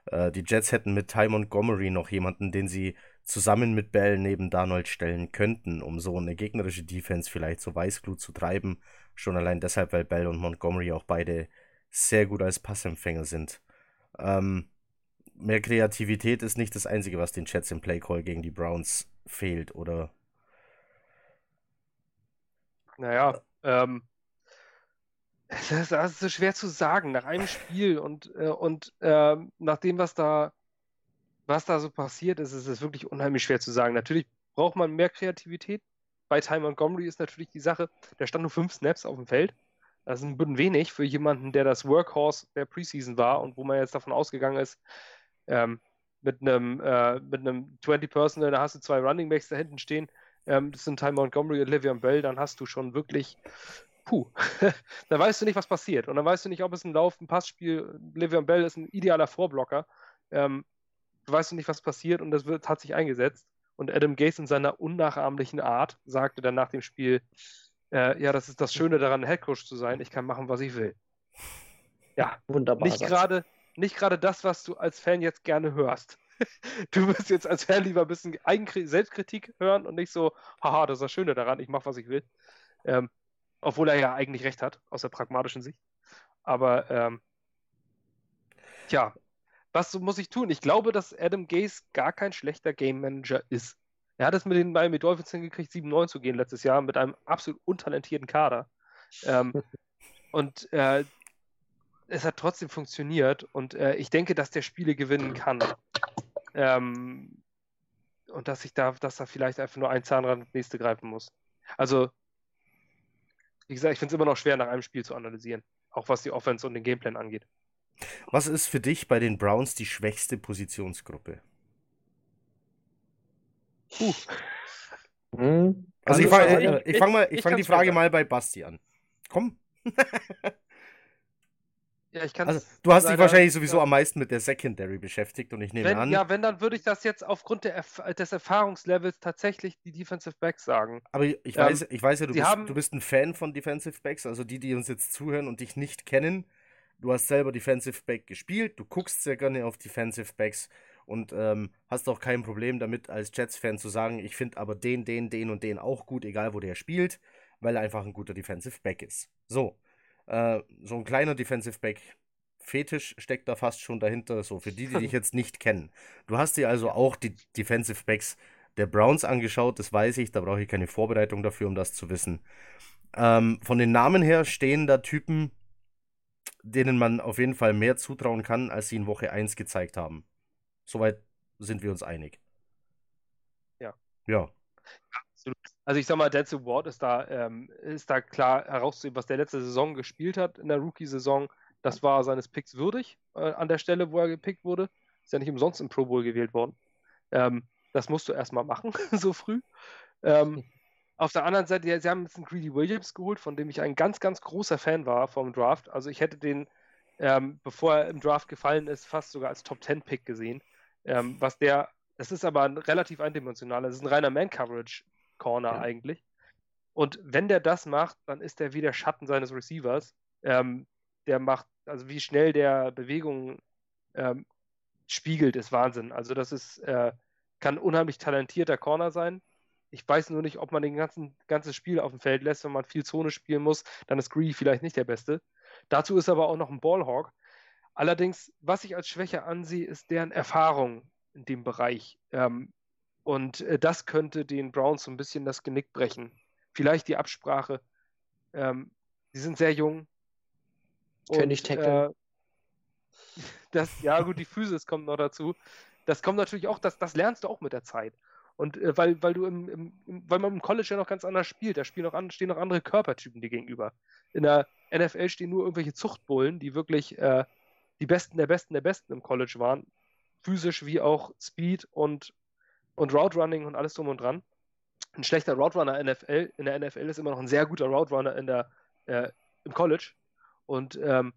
A: Äh, die Jets hätten mit Ty Montgomery noch jemanden, den sie zusammen mit Bell neben Darnold stellen könnten, um so eine gegnerische Defense vielleicht so Weißglut zu treiben. Schon allein deshalb, weil Bell und Montgomery auch beide sehr gut als Passempfänger sind. Ähm, mehr Kreativität ist nicht das Einzige, was den Jets im Playcall gegen die Browns fehlt, oder
C: naja, ähm, das ist so schwer zu sagen nach einem Spiel und, äh, und äh, nach dem, was da, was da so passiert ist, ist es wirklich unheimlich schwer zu sagen. Natürlich braucht man mehr Kreativität. Bei Ty Montgomery ist natürlich die Sache, der stand nur fünf Snaps auf dem Feld. Das ist ein bisschen wenig für jemanden, der das Workhorse der Preseason war und wo man jetzt davon ausgegangen ist, ähm, mit einem, äh, mit einem 20 Personal, da hast du zwei Running Backs da hinten stehen, ähm, das sind Ty Montgomery und Livian Bell, dann hast du schon wirklich, puh, da weißt du nicht, was passiert. Und dann weißt du nicht, ob es ein Lauf, ein Passspiel, Livian Bell ist ein idealer Vorblocker. Ähm, du weißt nicht, was passiert und das wird, hat sich eingesetzt. Und Adam Gase in seiner unnachahmlichen Art sagte dann nach dem Spiel, äh, ja, das ist das Schöne daran, Headcoach zu sein, ich kann machen, was ich will. Ja, wunderbar. Nicht gerade nicht gerade das, was du als Fan jetzt gerne hörst. du wirst jetzt als Fan lieber ein bisschen Eigenkritik, Selbstkritik hören und nicht so, haha, das ist das Schöne daran, ich mache, was ich will. Ähm, obwohl er ja eigentlich recht hat, aus der pragmatischen Sicht. Aber, ähm, tja, was muss ich tun? Ich glaube, dass Adam Gase gar kein schlechter Game Manager ist. Er hat es mit den Miami Dolphins hingekriegt, 7-9 zu gehen letztes Jahr mit einem absolut untalentierten Kader. Ähm, und äh, es hat trotzdem funktioniert und äh, ich denke, dass der Spiele gewinnen kann. Ähm, und dass ich da, dass da vielleicht einfach nur ein Zahnrad ins nächste greifen muss. Also, wie gesagt, ich finde es immer noch schwer, nach einem Spiel zu analysieren. Auch was die Offense und den Gameplan angeht.
A: Was ist für dich bei den Browns die schwächste Positionsgruppe?
C: Puh. Hm.
A: Also, ich fange ich, ich fang ich fang die Frage mal bei Basti an. Komm. Ja, ich kann also, Du hast dich wahrscheinlich sowieso ja. am meisten mit der Secondary beschäftigt und ich nehme
C: wenn,
A: an.
C: Ja, wenn, dann würde ich das jetzt aufgrund Erf des Erfahrungslevels tatsächlich die Defensive Backs sagen.
A: Aber ich, ähm, weiß, ich weiß ja, du bist, haben, du bist ein Fan von Defensive Backs, also die, die uns jetzt zuhören und dich nicht kennen. Du hast selber Defensive Back gespielt, du guckst sehr gerne auf Defensive Backs und ähm, hast auch kein Problem damit, als Jets-Fan zu sagen, ich finde aber den, den, den und den auch gut, egal wo der spielt, weil er einfach ein guter Defensive Back ist. So. Äh, so ein kleiner Defensive Back Fetisch steckt da fast schon dahinter, so für die, die dich jetzt nicht kennen. Du hast dir also auch die Defensive Backs der Browns angeschaut, das weiß ich, da brauche ich keine Vorbereitung dafür, um das zu wissen. Ähm, von den Namen her stehen da Typen, denen man auf jeden Fall mehr zutrauen kann, als sie in Woche 1 gezeigt haben. Soweit sind wir uns einig.
C: Ja.
A: Ja.
C: Also ich sag mal, Denzel Ward ist da, ähm, ist da klar herauszuheben, was der letzte Saison gespielt hat in der Rookie-Saison. Das war seines Picks würdig äh, an der Stelle, wo er gepickt wurde. Ist ja nicht umsonst im Pro Bowl gewählt worden. Ähm, das musst du erstmal machen, so früh. Ähm, auf der anderen Seite, ja, sie haben jetzt einen Greedy Williams geholt, von dem ich ein ganz, ganz großer Fan war vom Draft. Also ich hätte den, ähm, bevor er im Draft gefallen ist, fast sogar als Top 10 Pick gesehen. Ähm, was der, das ist aber relativ eindimensional. Das ist ein reiner Man-Coverage-Corner ja. eigentlich. Und wenn der das macht, dann ist der wie der Schatten seines Receivers. Ähm, der macht, also wie schnell der Bewegungen ähm, spiegelt, ist Wahnsinn. Also das ist, äh, kann unheimlich talentierter Corner sein. Ich weiß nur nicht, ob man den ganzen ganzes Spiel auf dem Feld lässt, wenn man viel Zone spielen muss, dann ist Greedy vielleicht nicht der Beste. Dazu ist aber auch noch ein Ballhawk. Allerdings, was ich als Schwäche ansehe, ist deren Erfahrung in dem Bereich. Ähm, und äh, das könnte den Browns so ein bisschen das Genick brechen. Vielleicht die Absprache. Ähm, die sind sehr jung.
B: Können ich tackeln. Äh,
C: das, ja, gut, die Physis kommt noch dazu. Das kommt natürlich auch, das, das lernst du auch mit der Zeit. Und äh, weil, weil du im, im, weil man im College ja noch ganz anders spielt, da spielen noch an, stehen noch andere Körpertypen dir gegenüber. In der NFL stehen nur irgendwelche Zuchtbullen, die wirklich äh, die Besten der Besten der Besten im College waren. Physisch wie auch Speed und, und Route Running und alles drum und dran. Ein schlechter Route NFL, in der NFL ist immer noch ein sehr guter Route in der, äh, im College. Und ähm,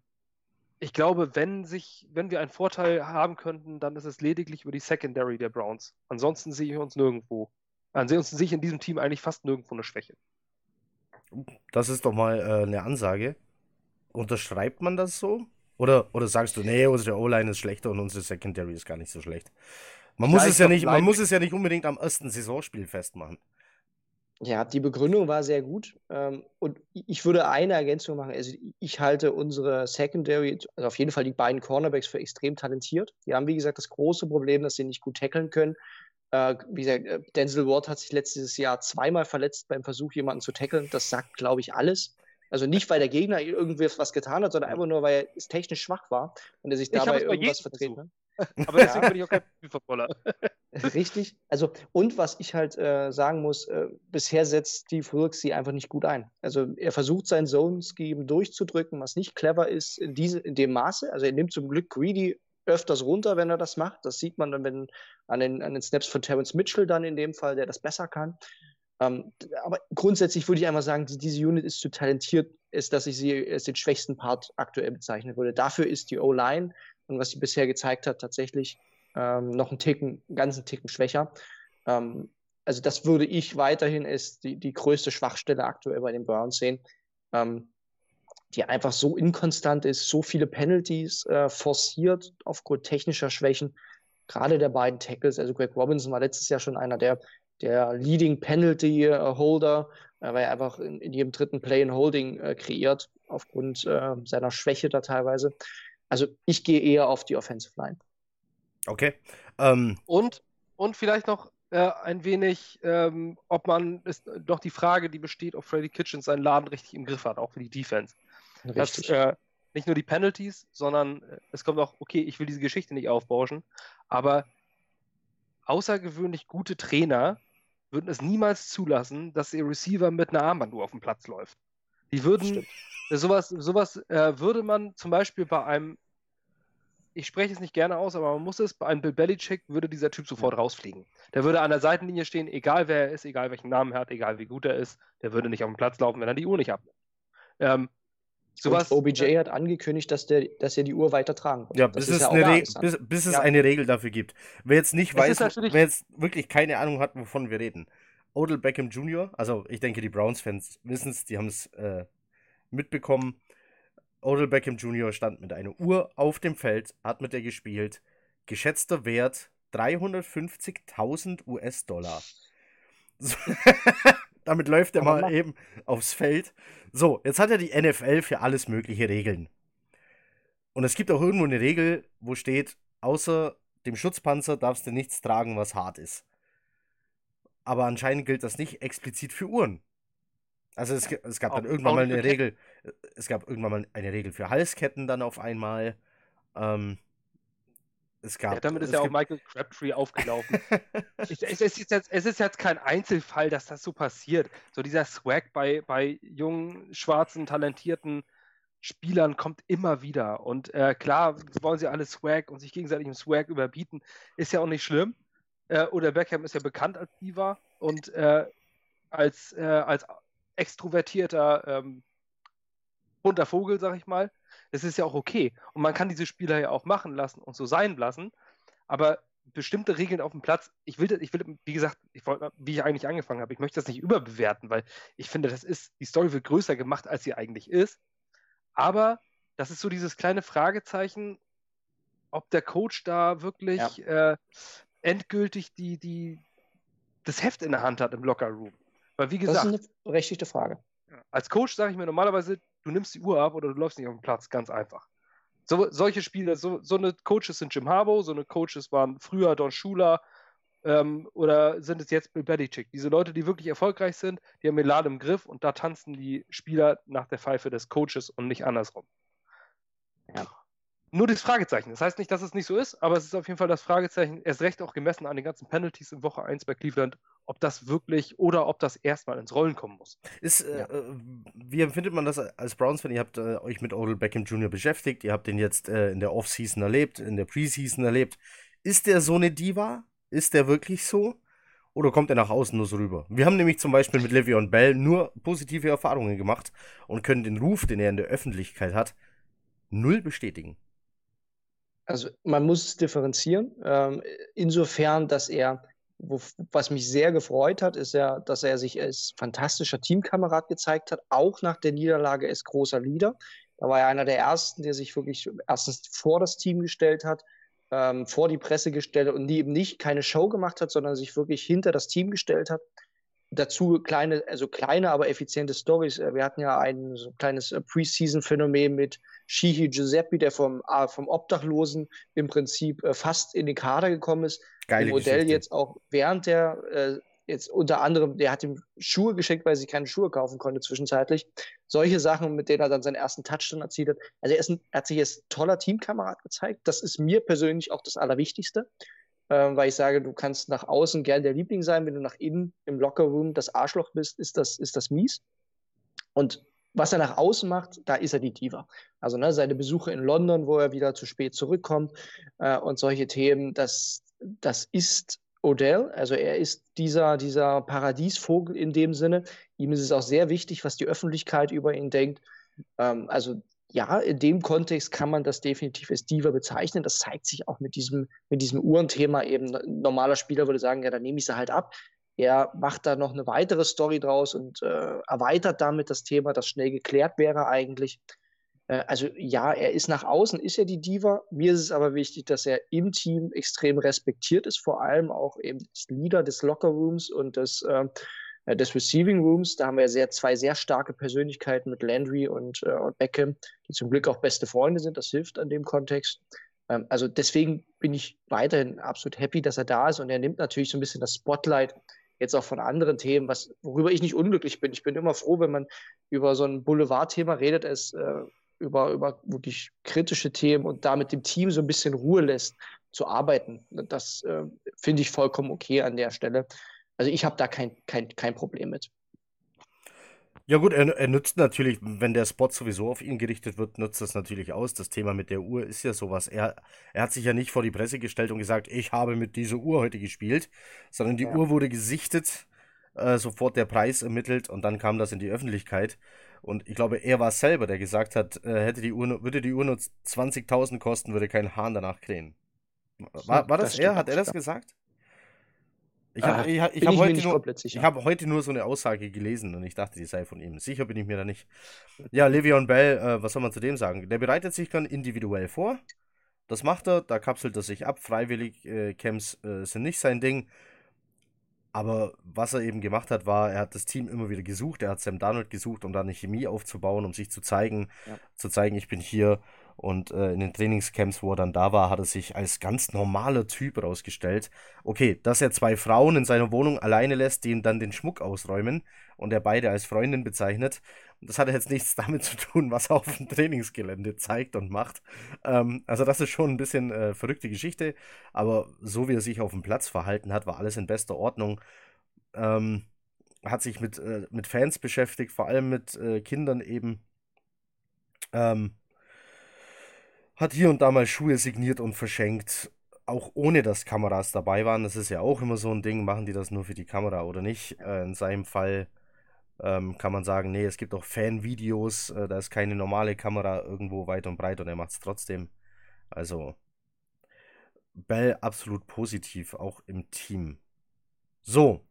C: ich glaube, wenn, sich, wenn wir einen Vorteil haben könnten, dann ist es lediglich über die Secondary der Browns. Ansonsten sehe ich uns nirgendwo. Ansonsten sehe ich in diesem Team eigentlich fast nirgendwo eine Schwäche.
A: Das ist doch mal äh, eine Ansage. Unterschreibt man das so? Oder, oder sagst du, nee, unsere O-Line ist schlechter und unsere Secondary ist gar nicht so schlecht? Man, muss es, ja nicht, man muss es ja nicht unbedingt am ersten Saisonspiel festmachen.
B: Ja, die Begründung war sehr gut. Ähm, und ich würde eine Ergänzung machen. Also ich halte unsere Secondary, also auf jeden Fall die beiden Cornerbacks für extrem talentiert. Die haben, wie gesagt, das große Problem, dass sie nicht gut tackeln können. Äh, wie gesagt, äh, Denzel Ward hat sich letztes Jahr zweimal verletzt beim Versuch, jemanden zu tackeln. Das sagt, glaube ich, alles. Also nicht, weil der Gegner irgendwie was getan hat, sondern einfach nur, weil er technisch schwach war und er sich dabei irgendwas vertreten hat.
C: Aber deswegen ja. bin ich auch kein Spielvervoller.
B: Richtig. Also, und was ich halt äh, sagen muss, äh, bisher setzt Steve Wilkes sie einfach nicht gut ein. Also, er versucht sein Zone-Scheme durchzudrücken, was nicht clever ist in, diese, in dem Maße. Also, er nimmt zum Glück Greedy öfters runter, wenn er das macht. Das sieht man dann wenn, an, den, an den Snaps von Terrence Mitchell dann in dem Fall, der das besser kann. Ähm, aber grundsätzlich würde ich einfach sagen, die, diese Unit ist zu talentiert, ist, dass ich sie als den schwächsten Part aktuell bezeichnen würde. Dafür ist die O-Line und was sie bisher gezeigt hat, tatsächlich ähm, noch einen Ticken, ganzen Ticken schwächer. Ähm, also das würde ich weiterhin als die, die größte Schwachstelle aktuell bei den Browns sehen, ähm, die einfach so inkonstant ist, so viele Penalties äh, forciert aufgrund technischer Schwächen, gerade der beiden Tackles. Also Greg Robinson war letztes Jahr schon einer der, der Leading Penalty äh, Holder, äh, weil er einfach in, in, jedem dritten Play ein Holding äh, kreiert, aufgrund äh, seiner Schwäche da teilweise. Also ich gehe eher auf die Offensive Line.
A: Okay.
C: Ähm. Und, und vielleicht noch äh, ein wenig, ähm, ob man, ist doch die Frage, die besteht, ob Freddy Kitchens seinen Laden richtig im Griff hat, auch für die Defense. Richtig. Das, äh, nicht nur die Penalties, sondern äh, es kommt auch, okay, ich will diese Geschichte nicht aufbauschen, aber außergewöhnlich gute Trainer würden es niemals zulassen, dass ihr Receiver mit einer Armbanduhr auf dem Platz läuft. Die würden, sowas, sowas äh, würde man zum Beispiel bei einem ich spreche es nicht gerne aus, aber man muss es, bei einem Bill Belichick würde dieser Typ sofort rausfliegen. Der würde an der Seitenlinie stehen, egal wer er ist, egal welchen Namen er hat, egal wie gut er ist, der würde nicht auf den Platz laufen, wenn er die Uhr nicht abnimmt.
B: Ähm, sowas, Und OBJ äh, hat angekündigt, dass, der, dass er die Uhr weiter tragen
A: wird. Ja, bis, es, ja bis, bis es ja. eine Regel dafür gibt. Wer jetzt nicht weiß, wer jetzt wirklich keine Ahnung hat, wovon wir reden. Odell Beckham Jr., also ich denke, die Browns-Fans wissen es, die haben es äh, mitbekommen. Odell Beckham Jr. stand mit einer Uhr auf dem Feld, hat mit der gespielt. Geschätzter Wert 350.000 US-Dollar. So, damit läuft er mal eben aufs Feld. So, jetzt hat er die NFL für alles mögliche Regeln. Und es gibt auch irgendwo eine Regel, wo steht, außer dem Schutzpanzer darfst du nichts tragen, was hart ist. Aber anscheinend gilt das nicht explizit für Uhren. Also es, es gab dann irgendwann mal eine Regel, es gab irgendwann mal eine Regel für Halsketten dann auf einmal. Ähm, es gab,
C: ja, damit ist ja auch Michael Crabtree aufgelaufen. es, es, ist jetzt, es, ist jetzt, kein Einzelfall, dass das so passiert. So dieser Swag bei, bei jungen, schwarzen, talentierten Spielern kommt immer wieder. Und äh, klar wollen sie alle Swag und sich gegenseitig im Swag überbieten. Ist ja auch nicht schlimm. Äh, oder Beckham ist ja bekannt als Diva und äh, als, äh, als extrovertierter ähm, bunter Vogel, sag ich mal. Das ist ja auch okay. Und man kann diese Spieler ja auch machen lassen und so sein lassen. Aber bestimmte Regeln auf dem Platz, ich will, ich will, wie gesagt, ich wollte, wie ich eigentlich angefangen habe, ich möchte das nicht überbewerten, weil ich finde, das ist, die Story wird größer gemacht, als sie eigentlich ist. Aber das ist so dieses kleine Fragezeichen, ob der Coach da wirklich ja. äh, endgültig die, die, das Heft in der Hand hat im Locker-Room. Weil wie gesagt. Das ist
B: eine berechtigte Frage.
C: Als Coach sage ich mir normalerweise, du nimmst die Uhr ab oder du läufst nicht auf den Platz, ganz einfach. So, solche Spieler, so, so eine Coaches sind Jim Harbaugh, so eine Coaches waren früher Don Schuler ähm, oder sind es jetzt Bill Belichick. Diese Leute, die wirklich erfolgreich sind, die haben den Laden im Griff und da tanzen die Spieler nach der Pfeife des Coaches und nicht andersrum. Ja. Nur das Fragezeichen. Das heißt nicht, dass es nicht so ist, aber es ist auf jeden Fall das Fragezeichen, erst recht auch gemessen an den ganzen Penalties in Woche 1 bei Cleveland, ob das wirklich oder ob das erstmal ins Rollen kommen muss.
A: Ist, äh, ja. äh, wie empfindet man das als Browns-Fan? Ihr habt äh, euch mit Odell Beckham Jr. beschäftigt, ihr habt den jetzt äh, in der Offseason erlebt, in der Preseason erlebt. Ist der so eine Diva? Ist der wirklich so? Oder kommt er nach außen nur so rüber? Wir haben nämlich zum Beispiel mit Le'Veon Bell nur positive Erfahrungen gemacht und können den Ruf, den er in der Öffentlichkeit hat, null bestätigen.
B: Also man muss es differenzieren. Ähm, insofern, dass er, wo, was mich sehr gefreut hat, ist ja, dass er sich als fantastischer Teamkamerad gezeigt hat. Auch nach der Niederlage ist großer Leader. Da war er einer der ersten, der sich wirklich erstens vor das Team gestellt hat, ähm, vor die Presse gestellt hat und die eben nicht keine Show gemacht hat, sondern sich wirklich hinter das Team gestellt hat dazu kleine, also kleine, aber effiziente Stories. Äh, wir hatten ja ein so kleines äh, Preseason-Phänomen mit Shihi Giuseppe, der vom, äh, vom Obdachlosen im Prinzip fast in den Kader gekommen ist. Geile Modell Geschichte. jetzt auch während der, jetzt unter anderem, der hat ihm Schuhe geschenkt, weil sich keine Schuhe kaufen konnte zwischenzeitlich. Solche Sachen, mit denen er dann seinen ersten Touchdown erzielt hat. Also er, ein, er hat sich als toller Teamkamerad gezeigt. Das ist mir persönlich auch das Allerwichtigste ähm, weil ich sage, du kannst nach außen gern der Liebling sein, wenn du nach innen im Lockerroom das Arschloch bist, ist das, ist das mies. Und was er nach außen macht, da ist er die Diva. Also ne, seine Besuche in London, wo er wieder zu spät zurückkommt äh, und solche Themen, das, das ist Odell. Also er ist dieser, dieser Paradiesvogel in dem Sinne. Ihm ist es auch sehr wichtig, was die Öffentlichkeit über ihn denkt. Ähm, also ja, in dem Kontext kann man das definitiv als Diva bezeichnen. Das zeigt sich auch mit diesem, mit diesem Uhrenthema eben. Ein normaler Spieler würde sagen, ja, dann nehme ich sie halt ab. Er macht da noch eine weitere Story draus und äh, erweitert damit das Thema, das schnell geklärt wäre eigentlich. Äh, also ja, er ist nach außen, ist er die Diva. Mir ist es aber wichtig, dass er im Team extrem respektiert ist, vor allem auch eben als Leader des Lockerrooms und des äh, des Receiving Rooms. Da haben wir sehr, zwei sehr starke Persönlichkeiten mit Landry und, äh, und Beckham, die zum Glück auch beste Freunde sind. Das hilft an dem Kontext. Ähm, also deswegen bin ich weiterhin absolut happy, dass er da ist und er nimmt natürlich so ein bisschen das Spotlight jetzt auch von anderen Themen, was, worüber ich nicht unglücklich bin. Ich bin immer froh, wenn man über so ein Boulevardthema redet, es äh, über, über wirklich kritische Themen und da mit dem Team so ein bisschen Ruhe lässt, zu arbeiten. Das äh, finde ich vollkommen okay an der Stelle. Also ich habe da kein, kein, kein Problem mit.
A: Ja gut, er, er, nützt natürlich, wenn der Spot sowieso auf ihn gerichtet wird, nutzt das natürlich aus. Das Thema mit der Uhr ist ja sowas. Er, er hat sich ja nicht vor die Presse gestellt und gesagt, ich habe mit dieser Uhr heute gespielt, sondern die ja. Uhr wurde gesichtet, äh, sofort der Preis ermittelt und dann kam das in die Öffentlichkeit. Und ich glaube, er war es selber, der gesagt hat, äh, hätte die Uhr, würde die Uhr nur 20.000 kosten, würde kein Hahn danach krähen. War, war das, das er? Hat er das gesagt? Ich habe ah, ich, ich hab heute, nur, hab heute nur so eine Aussage gelesen und ich dachte, die sei von ihm. Sicher bin ich mir da nicht. Ja, Le'Veon Bell, äh, was soll man zu dem sagen? Der bereitet sich dann individuell vor. Das macht er, da kapselt er sich ab. Freiwillig äh, Camps äh, sind nicht sein Ding. Aber was er eben gemacht hat, war, er hat das Team immer wieder gesucht. Er hat Sam Darnold gesucht, um da eine Chemie aufzubauen, um sich zu zeigen, ja. zu zeigen, ich bin hier Und äh, in den Trainingscamps, wo er dann da war, hat er sich als ganz normaler Typ rausgestellt. Okay, dass er zwei Frauen in seiner Wohnung alleine lässt, die ihm dann den Schmuck ausräumen und er beide als Freundin bezeichnet. Das hat jetzt nichts damit zu tun, was er auf dem Trainingsgelände zeigt und macht. Ähm, also das ist schon ein bisschen äh, verrückte Geschichte, aber so wie er sich auf dem Platz verhalten hat, war alles in bester Ordnung. Ähm, hat sich mit, äh, mit Fans beschäftigt, vor allem mit äh, Kindern eben. Ähm, hat hier und da mal Schuhe signiert und verschenkt, auch ohne dass Kameras dabei waren. Das ist ja auch immer so ein Ding, machen die das nur für die Kamera oder nicht. Äh, in seinem Fall ähm, kann man sagen, nee, es gibt auch Fanvideos, äh, da ist keine normale Kamera irgendwo weit und breit und er macht es trotzdem. Also, Bell absolut positiv, auch im Team. So.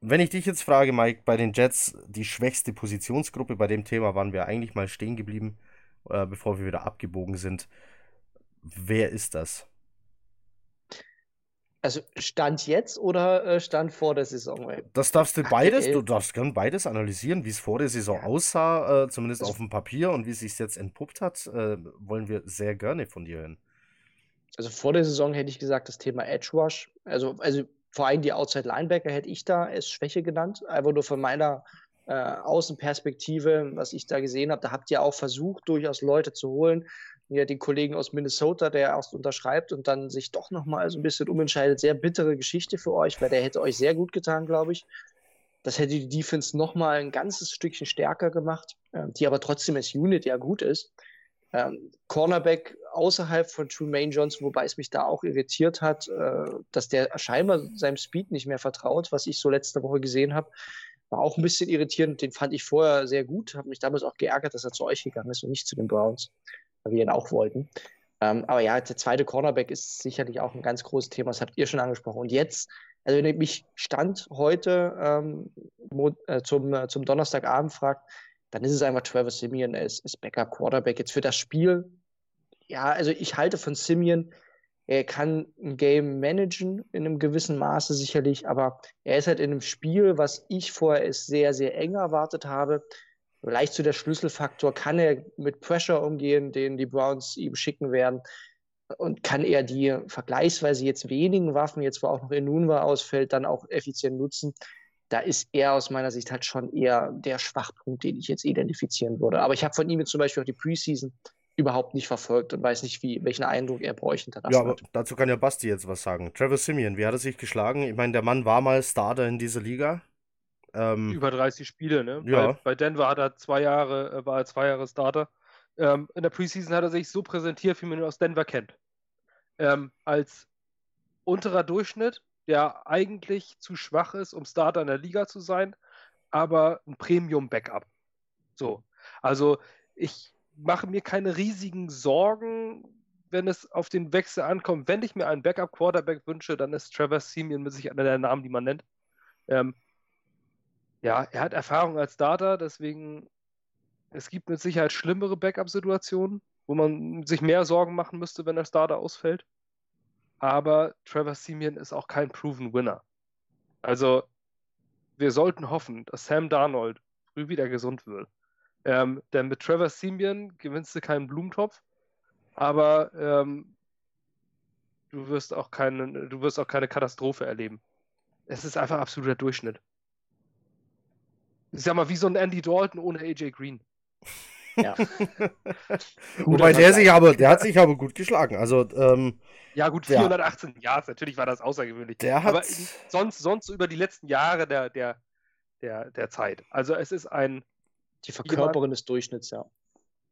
A: Wenn ich dich jetzt frage, Mike, bei den Jets die schwächste Positionsgruppe, bei dem Thema waren wir eigentlich mal stehen geblieben äh, bevor wir wieder abgebogen sind. Wer ist das?
B: Also Stand jetzt oder äh, Stand vor der Saison?
A: Das darfst du beides, du darfst gern beides analysieren, wie es vor der Saison ja. aussah, äh, zumindest also, auf dem Papier und wie es sich jetzt entpuppt hat, äh, wollen wir sehr gerne von dir hören.
B: Also vor der Saison hätte ich gesagt, das Thema Edge Rush, also, also vor allem die Outside Linebacker hätte ich da als Schwäche genannt, einfach nur von meiner äh, Außenperspektive, was ich da gesehen habe, da habt ihr auch versucht, durchaus Leute zu holen. Ja, den Kollegen aus Minnesota, der erst unterschreibt und dann sich doch nochmal so ein bisschen umentscheidet. Sehr bittere Geschichte für euch, weil der hätte euch sehr gut getan, glaube ich. Das hätte die Defense nochmal ein ganzes Stückchen stärker gemacht, äh, die aber trotzdem als Unit ja gut ist. Ähm, Cornerback außerhalb von Tremaine Johnson, wobei es mich da auch irritiert hat, äh, dass der scheinbar seinem Speed nicht mehr vertraut, was ich so letzte Woche gesehen habe. War auch ein bisschen irritierend. Den fand ich vorher sehr gut. Habe mich damals auch geärgert, dass er zu euch gegangen ist und nicht zu den Browns, weil wir ihn auch wollten. Ähm, aber ja, der zweite Cornerback ist sicherlich auch ein ganz großes Thema. Das habt ihr schon angesprochen. Und jetzt, also wenn ihr mich Stand heute ähm, äh, zum, äh, zum Donnerstagabend fragt, dann ist es einfach Trevor Simeon als, als Backup Quarterback. Jetzt für das Spiel, ja, also ich halte von Simeon er kann ein Game managen in einem gewissen Maße sicherlich, aber er ist halt in einem Spiel, was ich vorher sehr, sehr eng erwartet habe. Vielleicht zu der Schlüsselfaktor, kann er mit Pressure umgehen, den die Browns ihm schicken werden? Und kann er die vergleichsweise jetzt wenigen Waffen, jetzt wo auch noch Inunwa ausfällt, dann auch effizient nutzen? Da ist er aus meiner Sicht halt schon eher der Schwachpunkt, den ich jetzt identifizieren würde. Aber ich habe von ihm jetzt zum Beispiel auch die Preseason überhaupt nicht verfolgt und weiß nicht, wie, welchen Eindruck er bei euch hinterlassen
A: ja, aber hat. Dazu kann ja Basti jetzt was sagen. Trevor Simeon, wie hat er sich geschlagen? Ich meine, der Mann war mal Starter in dieser Liga.
C: Ähm, Über 30 Spiele, ne? Ja. Bei, bei, Denver hat er zwei Jahre, äh, war er zwei Jahre Starter. Ähm, in der Preseason hat er sich so präsentiert, wie man ihn aus Denver kennt. Ähm, als unterer Durchschnitt, der eigentlich zu schwach ist, um Starter in der Liga zu sein, aber ein Premium-Backup. So. Also ich mache mir keine riesigen Sorgen, wenn es auf den Wechsel ankommt. Wenn ich mir einen Backup-Quarterback wünsche, dann ist Trevor Simeon mit sich einer der Namen, die man nennt. Ähm, ja, er hat Erfahrung als Starter, deswegen es gibt mit Sicherheit schlimmere Backup-Situationen, wo man sich mehr Sorgen machen müsste, wenn der Starter ausfällt. Aber Trevor Simeon ist auch kein Proven Winner. Also, wir sollten hoffen, dass Sam Darnold früh wieder gesund wird. Ähm, denn mit Trevor Simeon gewinnst du keinen Blumentopf, aber ähm, du wirst auch keine, du wirst auch keine Katastrophe erleben. Es ist einfach absoluter Durchschnitt. Ich sag mal, wie so ein Andy Dalton ohne AJ Green.
A: Ja. Wobei der sich aber, der hat sich aber gut geschlagen. Also, ähm,
C: ja, gut, 418 Yards, natürlich war das außergewöhnlich.
A: Der hat...
C: Aber sonst, sonst über die letzten Jahre der, der, der, der Zeit. Also es ist ein
B: die Verkörperin des Durchschnitts, ja.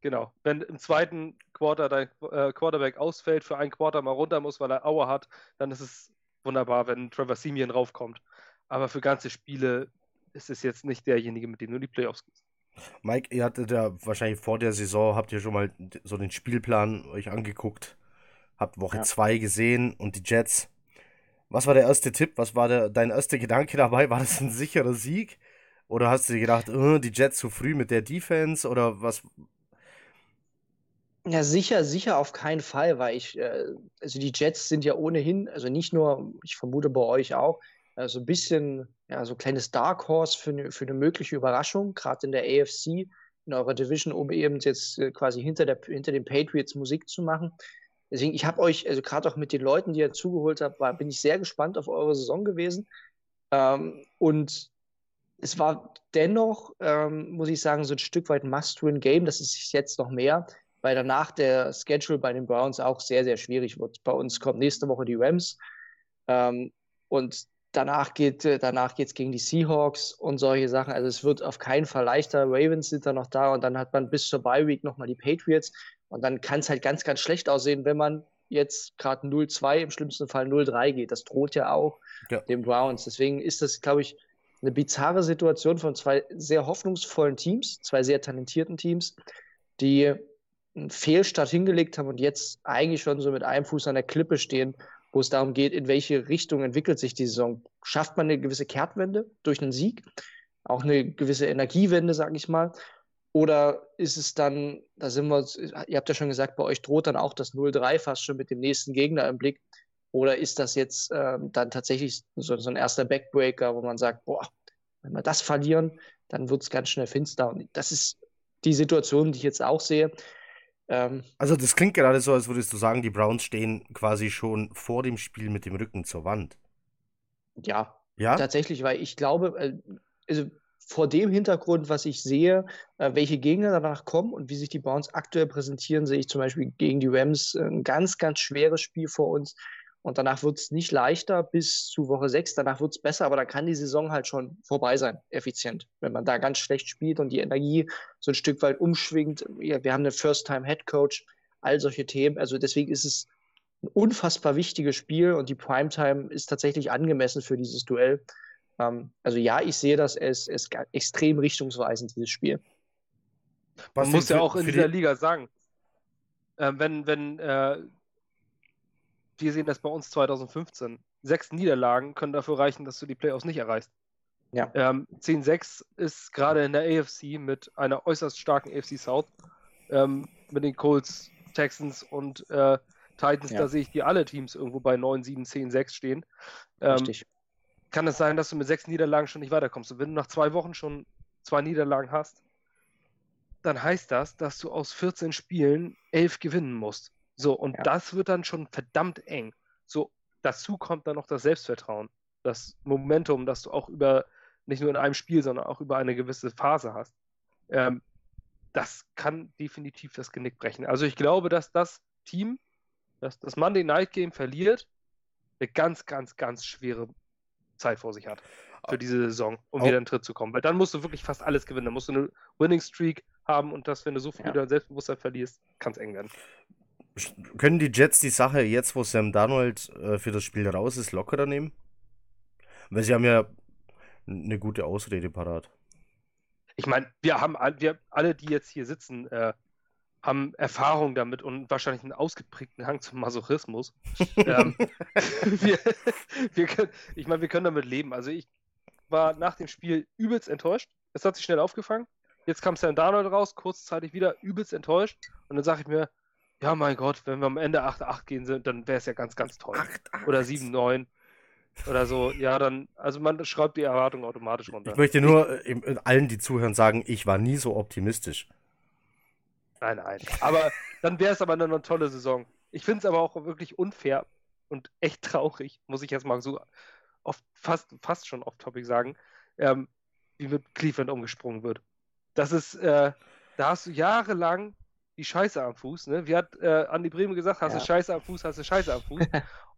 C: Genau. Wenn im zweiten Quarter dein äh, Quarterback ausfällt, für ein Quarter mal runter muss, weil er Aue hat, dann ist es wunderbar, wenn Trevor Simeon raufkommt. Aber für ganze Spiele ist es jetzt nicht derjenige, mit dem du die Playoffs gehst.
A: Mike, ihr hattet ja wahrscheinlich vor der Saison, habt ihr schon mal so den Spielplan euch angeguckt, habt Woche 2 ja. gesehen und die Jets. Was war der erste Tipp? Was war der, dein erster Gedanke dabei? War das ein sicherer Sieg? Oder hast du dir gedacht, oh, die Jets zu früh mit der Defense oder was?
B: Ja, sicher, sicher auf keinen Fall, weil ich, äh, also die Jets sind ja ohnehin, also nicht nur, ich vermute bei euch auch, äh, so ein bisschen, ja, so ein kleines Dark Horse für eine, für eine mögliche Überraschung, gerade in der AFC, in eurer Division, um eben jetzt quasi hinter, der, hinter den Patriots Musik zu machen. Deswegen, ich habe euch, also gerade auch mit den Leuten, die ihr zugeholt habt, war, bin ich sehr gespannt auf eure Saison gewesen. Ähm, und es war dennoch, ähm, muss ich sagen, so ein Stück weit Must-Win-Game. Das ist jetzt noch mehr, weil danach der Schedule bei den Browns auch sehr, sehr schwierig wird. Bei uns kommt nächste Woche die Rams ähm, und danach geht äh, danach geht's gegen die Seahawks und solche Sachen. Also es wird auf keinen Fall leichter. Ravens sind da noch da und dann hat man bis zur Bye Week nochmal die Patriots und dann kann es halt ganz, ganz schlecht aussehen, wenn man jetzt gerade 0-2, im schlimmsten Fall 0-3 geht. Das droht ja auch ja. den Browns. Deswegen ist das, glaube ich, eine bizarre Situation von zwei sehr hoffnungsvollen Teams, zwei sehr talentierten Teams, die einen Fehlstart hingelegt haben und jetzt eigentlich schon so mit einem Fuß an der Klippe stehen, wo es darum geht, in welche Richtung entwickelt sich die Saison. Schafft man eine gewisse Kehrtwende durch einen Sieg, auch eine gewisse Energiewende, sage ich mal, oder ist es dann, da sind wir, ihr habt ja schon gesagt, bei euch droht dann auch das 0-3 fast schon mit dem nächsten Gegner im Blick. Oder ist das jetzt ähm, dann tatsächlich so, so, ein erster Backbreaker, wo man sagt, boah, wenn wir das verlieren, dann wird es ganz schnell finster. Und das ist die Situation, die ich jetzt auch sehe.
A: Ähm, also das klingt gerade so, als würdest du sagen, die Browns stehen quasi schon vor dem Spiel mit dem Rücken zur Wand.
B: Ja, ja? tatsächlich, weil ich glaube, äh, also vor dem Hintergrund, was ich sehe, äh, welche Gegner danach kommen und wie sich die Browns aktuell präsentieren, sehe ich zum Beispiel gegen die Rams äh, ein ganz, ganz schweres Spiel vor uns. Und danach wird es nicht leichter bis zu Woche 6. Danach wird es besser, aber dann kann die Saison halt schon vorbei sein, effizient. Wenn man da ganz schlecht spielt und die Energie so ein Stück weit umschwingt. Ja, wir haben einen First-Time-Head-Coach, all solche Themen. Also deswegen ist es ein unfassbar wichtiges Spiel und die Primetime ist tatsächlich angemessen für dieses Duell. Ähm, also ja, ich sehe das als, als extrem richtungsweisend, dieses Spiel.
C: Man muss ja auch in dieser die... Liga sagen, äh, wenn, wenn äh, wir sehen das bei uns 2015, sechs Niederlagen können dafür reichen, dass du die Playoffs nicht erreichst. Ja. Ähm, 10-6 ist gerade in der AFC mit einer äußerst starken AFC South, ähm, mit den Colts, Texans und äh, Titans, ja. da sehe ich die alle Teams irgendwo bei 9, 7, 10, 6 stehen. Ähm, Richtig kann es sein, dass du mit sechs Niederlagen schon nicht weiterkommst. Und wenn du nach zwei Wochen schon zwei Niederlagen hast, dann heißt das, dass du aus 14 Spielen elf gewinnen musst. So, und ja. das wird dann schon verdammt eng. So, dazu kommt dann noch das Selbstvertrauen, das Momentum, das du auch über, nicht nur in einem Spiel, sondern auch über eine gewisse Phase hast. Ähm, das kann definitiv das Genick brechen. Also ich glaube, dass das Team, das das Monday Night Game verliert, eine ganz, ganz, ganz schwere Zeit vor sich hat für diese Saison, um oh. wieder in den Tritt zu kommen. Weil dann musst du wirklich fast alles gewinnen. Dann musst du eine Winning Streak haben und das, wenn du so viel ja. Selbstbewusstsein verlierst, kann es eng werden.
A: Können die Jets die Sache jetzt, wo Sam Darnold äh, für das Spiel raus ist, lockerer nehmen? Weil sie haben ja eine gute Ausrede parat.
C: Ich meine, wir haben wir alle, die jetzt hier sitzen, äh, haben Erfahrung damit und wahrscheinlich einen ausgeprägten Hang zum Masochismus. ähm, wir, wir können, ich meine, wir können damit leben. Also ich war nach dem Spiel übelst enttäuscht. Es hat sich schnell aufgefangen. Jetzt kam Sam Darnold raus, kurzzeitig wieder übelst enttäuscht. Und dann sage ich mir, ja mein Gott, wenn wir am Ende 8-8 gehen sind, dann wäre es ja ganz, ganz toll. 8, 8. Oder 7-9 oder so. Ja, dann, also man schreibt die Erwartung automatisch runter.
A: Ich möchte nur ich, allen, die zuhören, sagen, ich war nie so optimistisch.
C: Nein, nein. Aber dann wäre es aber eine, eine tolle Saison. Ich finde es aber auch wirklich unfair und echt traurig, muss ich jetzt mal so oft, fast, fast schon off-topic sagen, ähm, wie mit Cleveland umgesprungen wird. Das ist, äh, da hast du jahrelang die Scheiße am Fuß, ne? Wie hat äh, Andi Bremen gesagt, hast ja. du Scheiße am Fuß, hast du Scheiße am Fuß.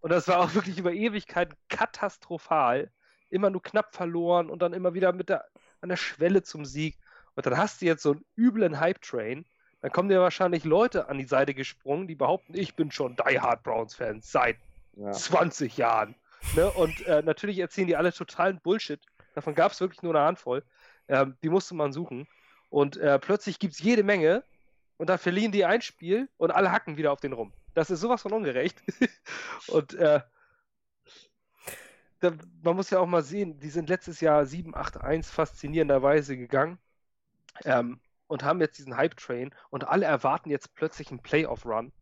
C: und das war auch wirklich über Ewigkeit katastrophal. Immer nur knapp verloren und dann immer wieder mit der, an der Schwelle zum Sieg. Und dann hast du jetzt so einen üblen Hype-Train dann kommen dir wahrscheinlich Leute an die Seite gesprungen, die behaupten, ich bin schon Die Hard Browns-Fan seit ja. 20 Jahren. Ne? Und äh, natürlich erzählen die alle totalen Bullshit. Davon gab es wirklich nur eine Handvoll. Ähm, die musste man suchen. Und äh, plötzlich gibt es jede Menge und dann verlieren die ein Spiel und alle hacken wieder auf den rum. Das ist sowas von ungerecht. und äh, da, man muss ja auch mal sehen, die sind letztes Jahr 7-8-1 faszinierenderweise gegangen. Ähm, und haben jetzt diesen Hype-Train und alle erwarten jetzt plötzlich einen Playoff-Run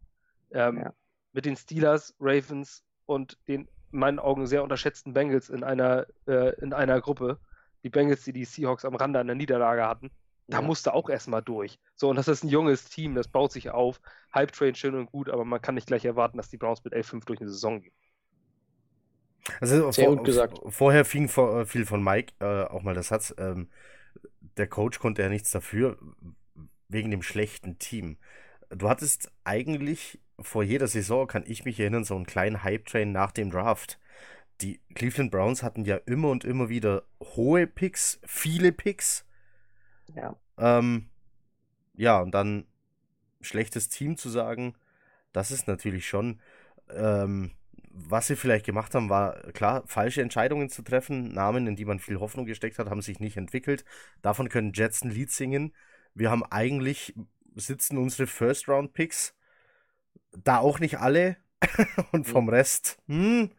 C: ähm, ja. mit den Steelers, Ravens und den in meinen Augen sehr unterschätzten Bengals in einer, äh, in einer Gruppe. Die Bengals, die die Seahawks am Rande einer Niederlage hatten. Da ja. musst du auch erstmal durch. So, und das ist ein junges Team, das baut sich auf. Hype Train schön und gut, aber man kann nicht gleich erwarten, dass die Browns mit 11-5 durch eine Saison gehen.
A: Also Sehr vor, gut gesagt. Vorher fing vor, viel von Mike äh, auch mal der Satz, ähm, der Coach konnte ja nichts dafür, wegen dem schlechten Team. Du hattest eigentlich vor jeder Saison, kann ich mich erinnern, so einen kleinen Hype-Train nach dem Draft. Die Cleveland Browns hatten ja immer und immer wieder hohe Picks, viele Picks.
B: Ja.
A: Ähm, ja, und dann schlechtes Team zu sagen, das ist natürlich schon ähm, was sie vielleicht gemacht haben, war klar, falsche Entscheidungen zu treffen. Namen, in die man viel Hoffnung gesteckt hat, haben sich nicht entwickelt. Davon können Jets ein Lied singen. Wir haben eigentlich, sitzen unsere First-Round-Picks da auch nicht alle. Und vom. Rest, hm,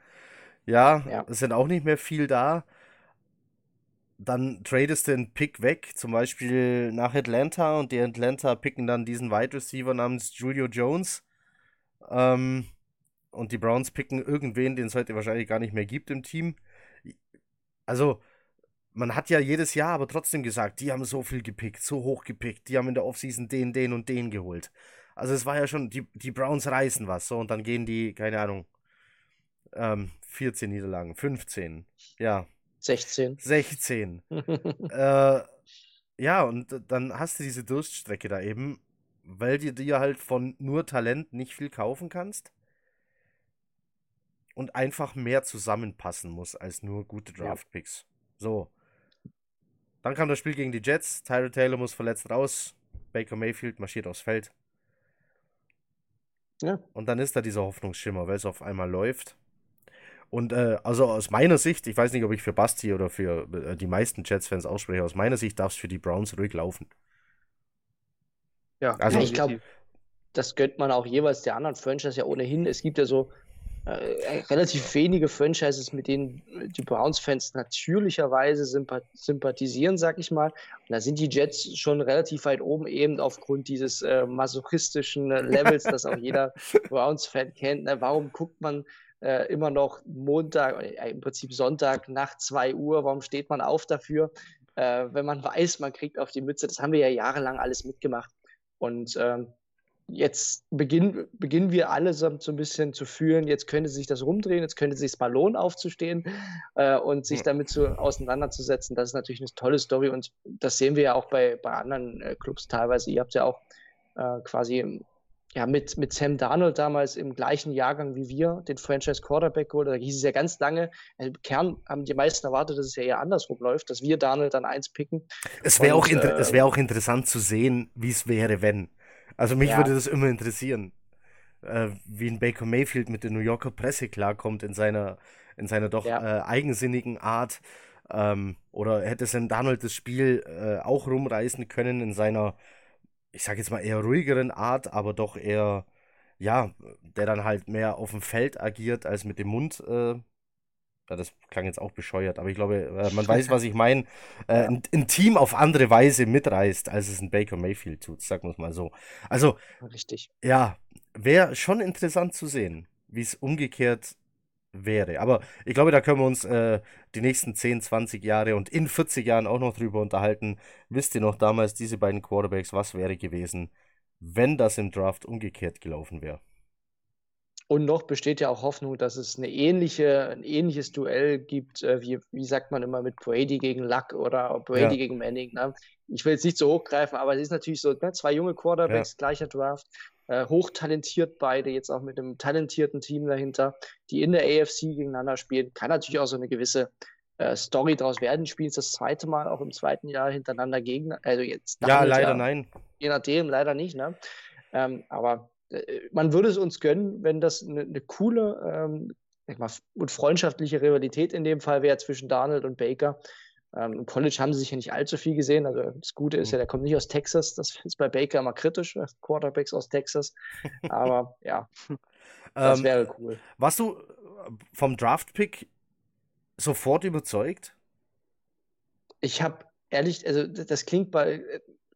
A: ja, ja, es sind auch nicht mehr viel da. Dann tradest du den Pick weg, zum Beispiel nach Atlanta und die Atlanta picken dann diesen Wide Receiver namens Julio Jones. Ähm, und die Browns picken irgendwen, den es heute wahrscheinlich gar nicht mehr gibt im Team. Also, man hat ja jedes Jahr aber trotzdem gesagt, die haben so viel gepickt, so hoch gepickt, die haben in der Offseason den, den und den geholt. Also es war ja schon, die, die Browns reißen was, so, und dann gehen die, keine Ahnung, ähm, 14 Niederlagen, 15, ja.
B: 16.
A: 16. äh, ja, und dann hast du diese Durststrecke da eben, weil du dir halt von nur Talent nicht viel kaufen kannst und einfach mehr zusammenpassen muss als nur gute Draftpicks. So. Dann kam das Spiel gegen die Jets. Tyler Taylor muss verletzt raus. Baker Mayfield marschiert aufs Feld. Ja. Und dann ist da dieser Hoffnungsschimmer, weil es auf einmal läuft. Und äh, also aus meiner Sicht, ich weiß nicht, ob ich für Basti oder für äh, die meisten Jets-Fans ausspreche, aus meiner Sicht darf es für die Browns ruhig laufen.
B: Ja, also ich glaube, das gönnt man auch jeweils der anderen Franchise ja ohnehin. Es gibt ja so äh, relativ wenige Franchises, mit denen die Browns-Fans natürlicherweise sympathisieren, sag ich mal. Und da sind die Jets schon relativ weit oben, eben aufgrund dieses äh, masochistischen Levels, das auch jeder Browns-Fan kennt. Ne? Warum guckt man äh, immer noch Montag, äh, im Prinzip Sonntag nach 2 Uhr? Warum steht man auf dafür, äh, wenn man weiß, man kriegt auf die Mütze? Das haben wir ja jahrelang alles mitgemacht. Und ähm, jetzt beginnen, beginnen wir alle so, ein bisschen zu fühlen, jetzt könnte sich das rumdrehen, jetzt könnte sich mal lohnen, aufzustehen äh, und sich damit zu, auseinanderzusetzen. Das ist natürlich eine tolle Story und das sehen wir ja auch bei, bei anderen äh, Clubs teilweise. Ihr habt ja auch äh, quasi ja, mit, mit Sam Darnold damals im gleichen Jahrgang wie wir den Franchise Quarterback geholt. Da hieß es ja ganz lange, im Kern haben die meisten erwartet, dass es ja eher andersrum läuft, dass wir Darnold dann eins picken.
A: Es wäre auch, äh, wär auch interessant zu sehen, wie es wäre, wenn. Also mich ja. würde das immer interessieren, äh, wie ein Baker Mayfield mit der New Yorker Presse klarkommt in seiner, in seiner doch ja. äh, eigensinnigen Art. Ähm, oder hätte Sam Donald das Spiel äh, auch rumreißen können in seiner, ich sag jetzt mal eher ruhigeren Art, aber doch eher, ja, der dann halt mehr auf dem Feld agiert als mit dem Mund äh, ja, das klang jetzt auch bescheuert, aber ich glaube, äh, man weiß, was ich meine. Äh, ein, ein, Team auf andere Weise mitreißt, als es ein Baker Mayfield tut, sagen wir es mal so. Also,
B: richtig.
A: Ja, wäre schon interessant zu sehen, wie es umgekehrt wäre. Aber ich glaube, da können wir uns äh, die nächsten 10, 20 Jahre und in 40 Jahren auch noch drüber unterhalten. Wisst ihr noch damals, diese beiden Quarterbacks, was wäre gewesen, wenn das im Draft umgekehrt gelaufen wäre?
B: Und noch besteht ja auch Hoffnung, dass es eine ähnliche, ein ähnliches Duell gibt, äh, wie, wie sagt man immer mit Brady gegen Luck oder Brady ja. gegen Manning. Ne? Ich will jetzt nicht so hochgreifen, aber es ist natürlich so, ne? zwei junge Quarterbacks, ja. gleicher Draft, äh, hochtalentiert beide, jetzt auch mit einem talentierten Team dahinter, die in der AFC gegeneinander spielen. Kann natürlich auch so eine gewisse äh, Story daraus werden. Spielen es das zweite Mal auch im zweiten Jahr hintereinander gegen, also jetzt.
A: Ja, leider Jahr, nein.
B: Je nachdem, leider nicht, ne? Ähm, aber äh, man würde es uns gönnen, wenn das eine, eine coole ähm, mal, und freundschaftliche Rivalität in dem Fall wäre zwischen Donald und Baker. Ähm, Im College haben sie sich ja nicht allzu viel gesehen. Also das Gute ist ja, der kommt nicht aus Texas. Das ist bei Baker immer kritisch, äh, Quarterbacks aus Texas. Aber ja, das ähm, wäre cool.
A: Warst du äh, vom Draft-Pick sofort überzeugt?
B: Ich habe ehrlich, also das klingt bei,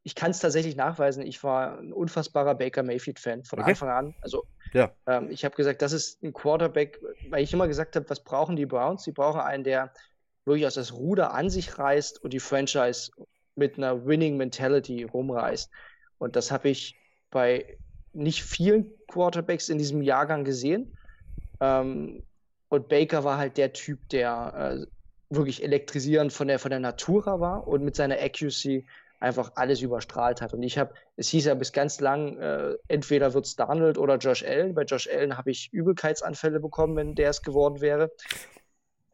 B: ich kann es tatsächlich nachweisen. Ich war ein unfassbarer Baker Mayfield-Fan von okay. Anfang an. Also ja. ähm, ich habe gesagt, das ist ein Quarterback, weil ich immer gesagt habe, was brauchen die Browns? Sie brauchen einen, der durchaus das Ruder an sich reißt und die Franchise mit einer Winning Mentality rumreißt. Und das habe ich bei nicht vielen Quarterbacks in diesem Jahrgang gesehen. Ähm, und Baker war halt der Typ, der äh, wirklich elektrisierend von der, von der Natura war und mit seiner Accuracy einfach alles überstrahlt hat. Und ich habe, es hieß ja bis ganz lang, äh, entweder wird es Donald oder Josh Allen. Bei Josh Allen habe ich Übelkeitsanfälle bekommen, wenn der es geworden wäre.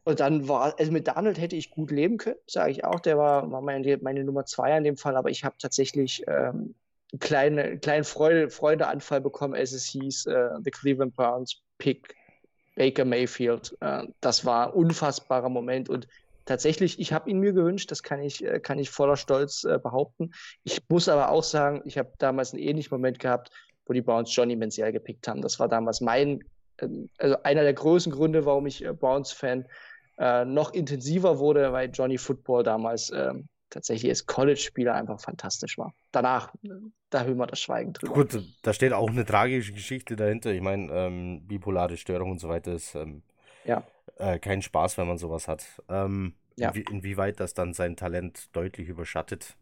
B: Und dann war, also mit Donald hätte ich gut leben können, sage ich auch. Der war, war meine, meine Nummer zwei in dem Fall, aber ich habe tatsächlich ähm, einen kleinen, kleinen Freude, Freudeanfall bekommen, als es hieß, äh, The Cleveland Browns pick Baker Mayfield. Äh, das war ein unfassbarer Moment und tatsächlich, ich habe ihn mir gewünscht, das kann ich, äh, kann ich voller Stolz äh, behaupten. Ich muss aber auch sagen, ich habe damals einen ähnlichen Moment gehabt, wo die Browns Johnny Manziel gepickt haben. Das war damals mein, ähm, also einer der größten Gründe, warum ich äh, Browns-Fan äh, noch intensiver wurde, weil Johnny Football damals ähm, tatsächlich als College-Spieler einfach fantastisch war. Danach, da hören wir das Schweigen drüber.
A: Gut, da steht auch eine tragische Geschichte dahinter. Ich meine, ähm, bipolare Störung und so weiter ist ähm,
B: ja.
A: äh, kein Spaß, wenn man sowas hat. Ähm,
B: Ja.
A: inwie inwieweit das dann sein Talent deutlich überschattet.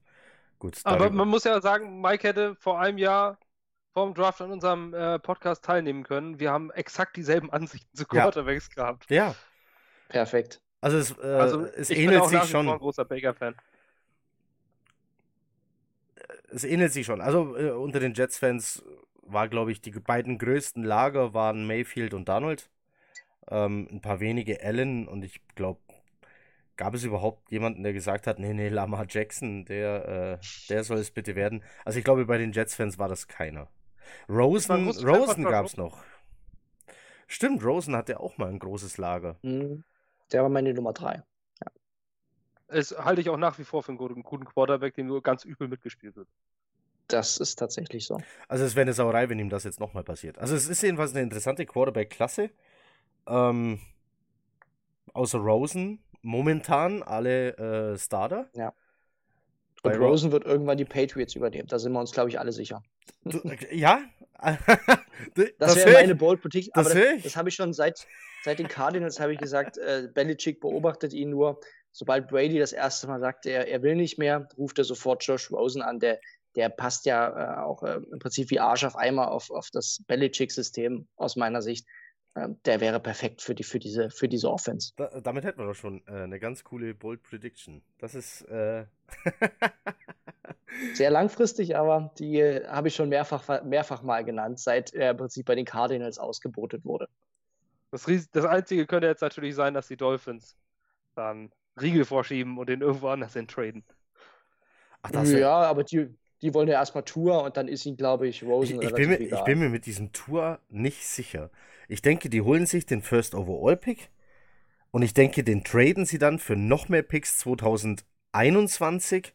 A: Gut,
C: Aber
A: darüber-
C: man muss ja sagen, Mike hätte vor einem Jahr vor dem Draft an unserem äh, Podcast teilnehmen können. Wir haben exakt dieselben Ansichten zu
A: Ja.
C: Quarterbacks gehabt.
A: ja,
B: Perfekt.
A: also es, äh,
C: Also
A: es
C: ich bin
A: ähnelt
C: auch
A: sich
C: wie vor
A: schon.
C: ein großer Baker-Fan.
A: es ähnelt sich schon. Also äh, unter den Jets-Fans war, glaube ich, die beiden größten Lager waren Mayfield und Donald. Ähm, ein paar wenige Allen und ich glaube, gab es überhaupt jemanden, der gesagt hat, nee, nee, Lamar Jackson, der, äh, der soll es bitte werden. Also ich glaube, bei den Jets-Fans war das keiner. Rosen, Rosen gab es noch. Stimmt, Rosen hatte auch mal ein großes Lager.
B: Mhm. Der war meine Nummer drei.
C: Das halte ich auch nach wie vor für einen guten, guten Quarterback, dem nur ganz übel mitgespielt wird.
B: Das ist tatsächlich so.
A: Also es wäre eine Sauerei, wenn ihm das jetzt nochmal passiert. Also es ist jedenfalls eine interessante Quarterback-Klasse. Ähm, außer Rosen momentan alle äh, Starter.
B: Und
A: Bei Ro-
B: Rosen wird irgendwann die Patriots übernehmen. Da sind wir uns, glaube ich, alle sicher.
A: Du, ja?
B: Das,
A: das
B: wäre meine. Bold Prediction.
A: das
B: Aber das,
A: ich.
B: das habe ich schon seit, seit den Cardinals habe ich gesagt, äh, Belichick beobachtet ihn nur. Sobald Brady das erste Mal sagt, er, er will nicht mehr, ruft er sofort Josh Rosen an. Der, der passt ja äh, auch äh, im Prinzip wie Arsch auf Eimer auf, auf das Belichick-System aus meiner Sicht. Ähm, der wäre perfekt für, die, für, diese, für diese Offense.
A: Da, damit hätten wir doch schon äh, eine ganz coole Bold Prediction. Das ist.
B: Sehr langfristig, aber die äh, habe ich schon mehrfach, mehrfach mal genannt, seit er im Prinzip bei den Cardinals ausgebotet wurde.
C: Das, Ries- das Einzige könnte jetzt natürlich sein, dass die Dolphins dann Riegel vorschieben und den irgendwo anders hin traden.
A: Ach, das wär-
B: ja, aber die, die wollen ja erstmal Tour und dann ist ihn, glaube ich,
A: ich,
B: Rosen
A: ich, bin mir,
B: relativ
A: ich
B: egal.
A: bin mir mit diesem Tour nicht sicher. Ich denke, die holen sich den First Overall Pick und ich denke, den traden sie dann für noch mehr Picks 2021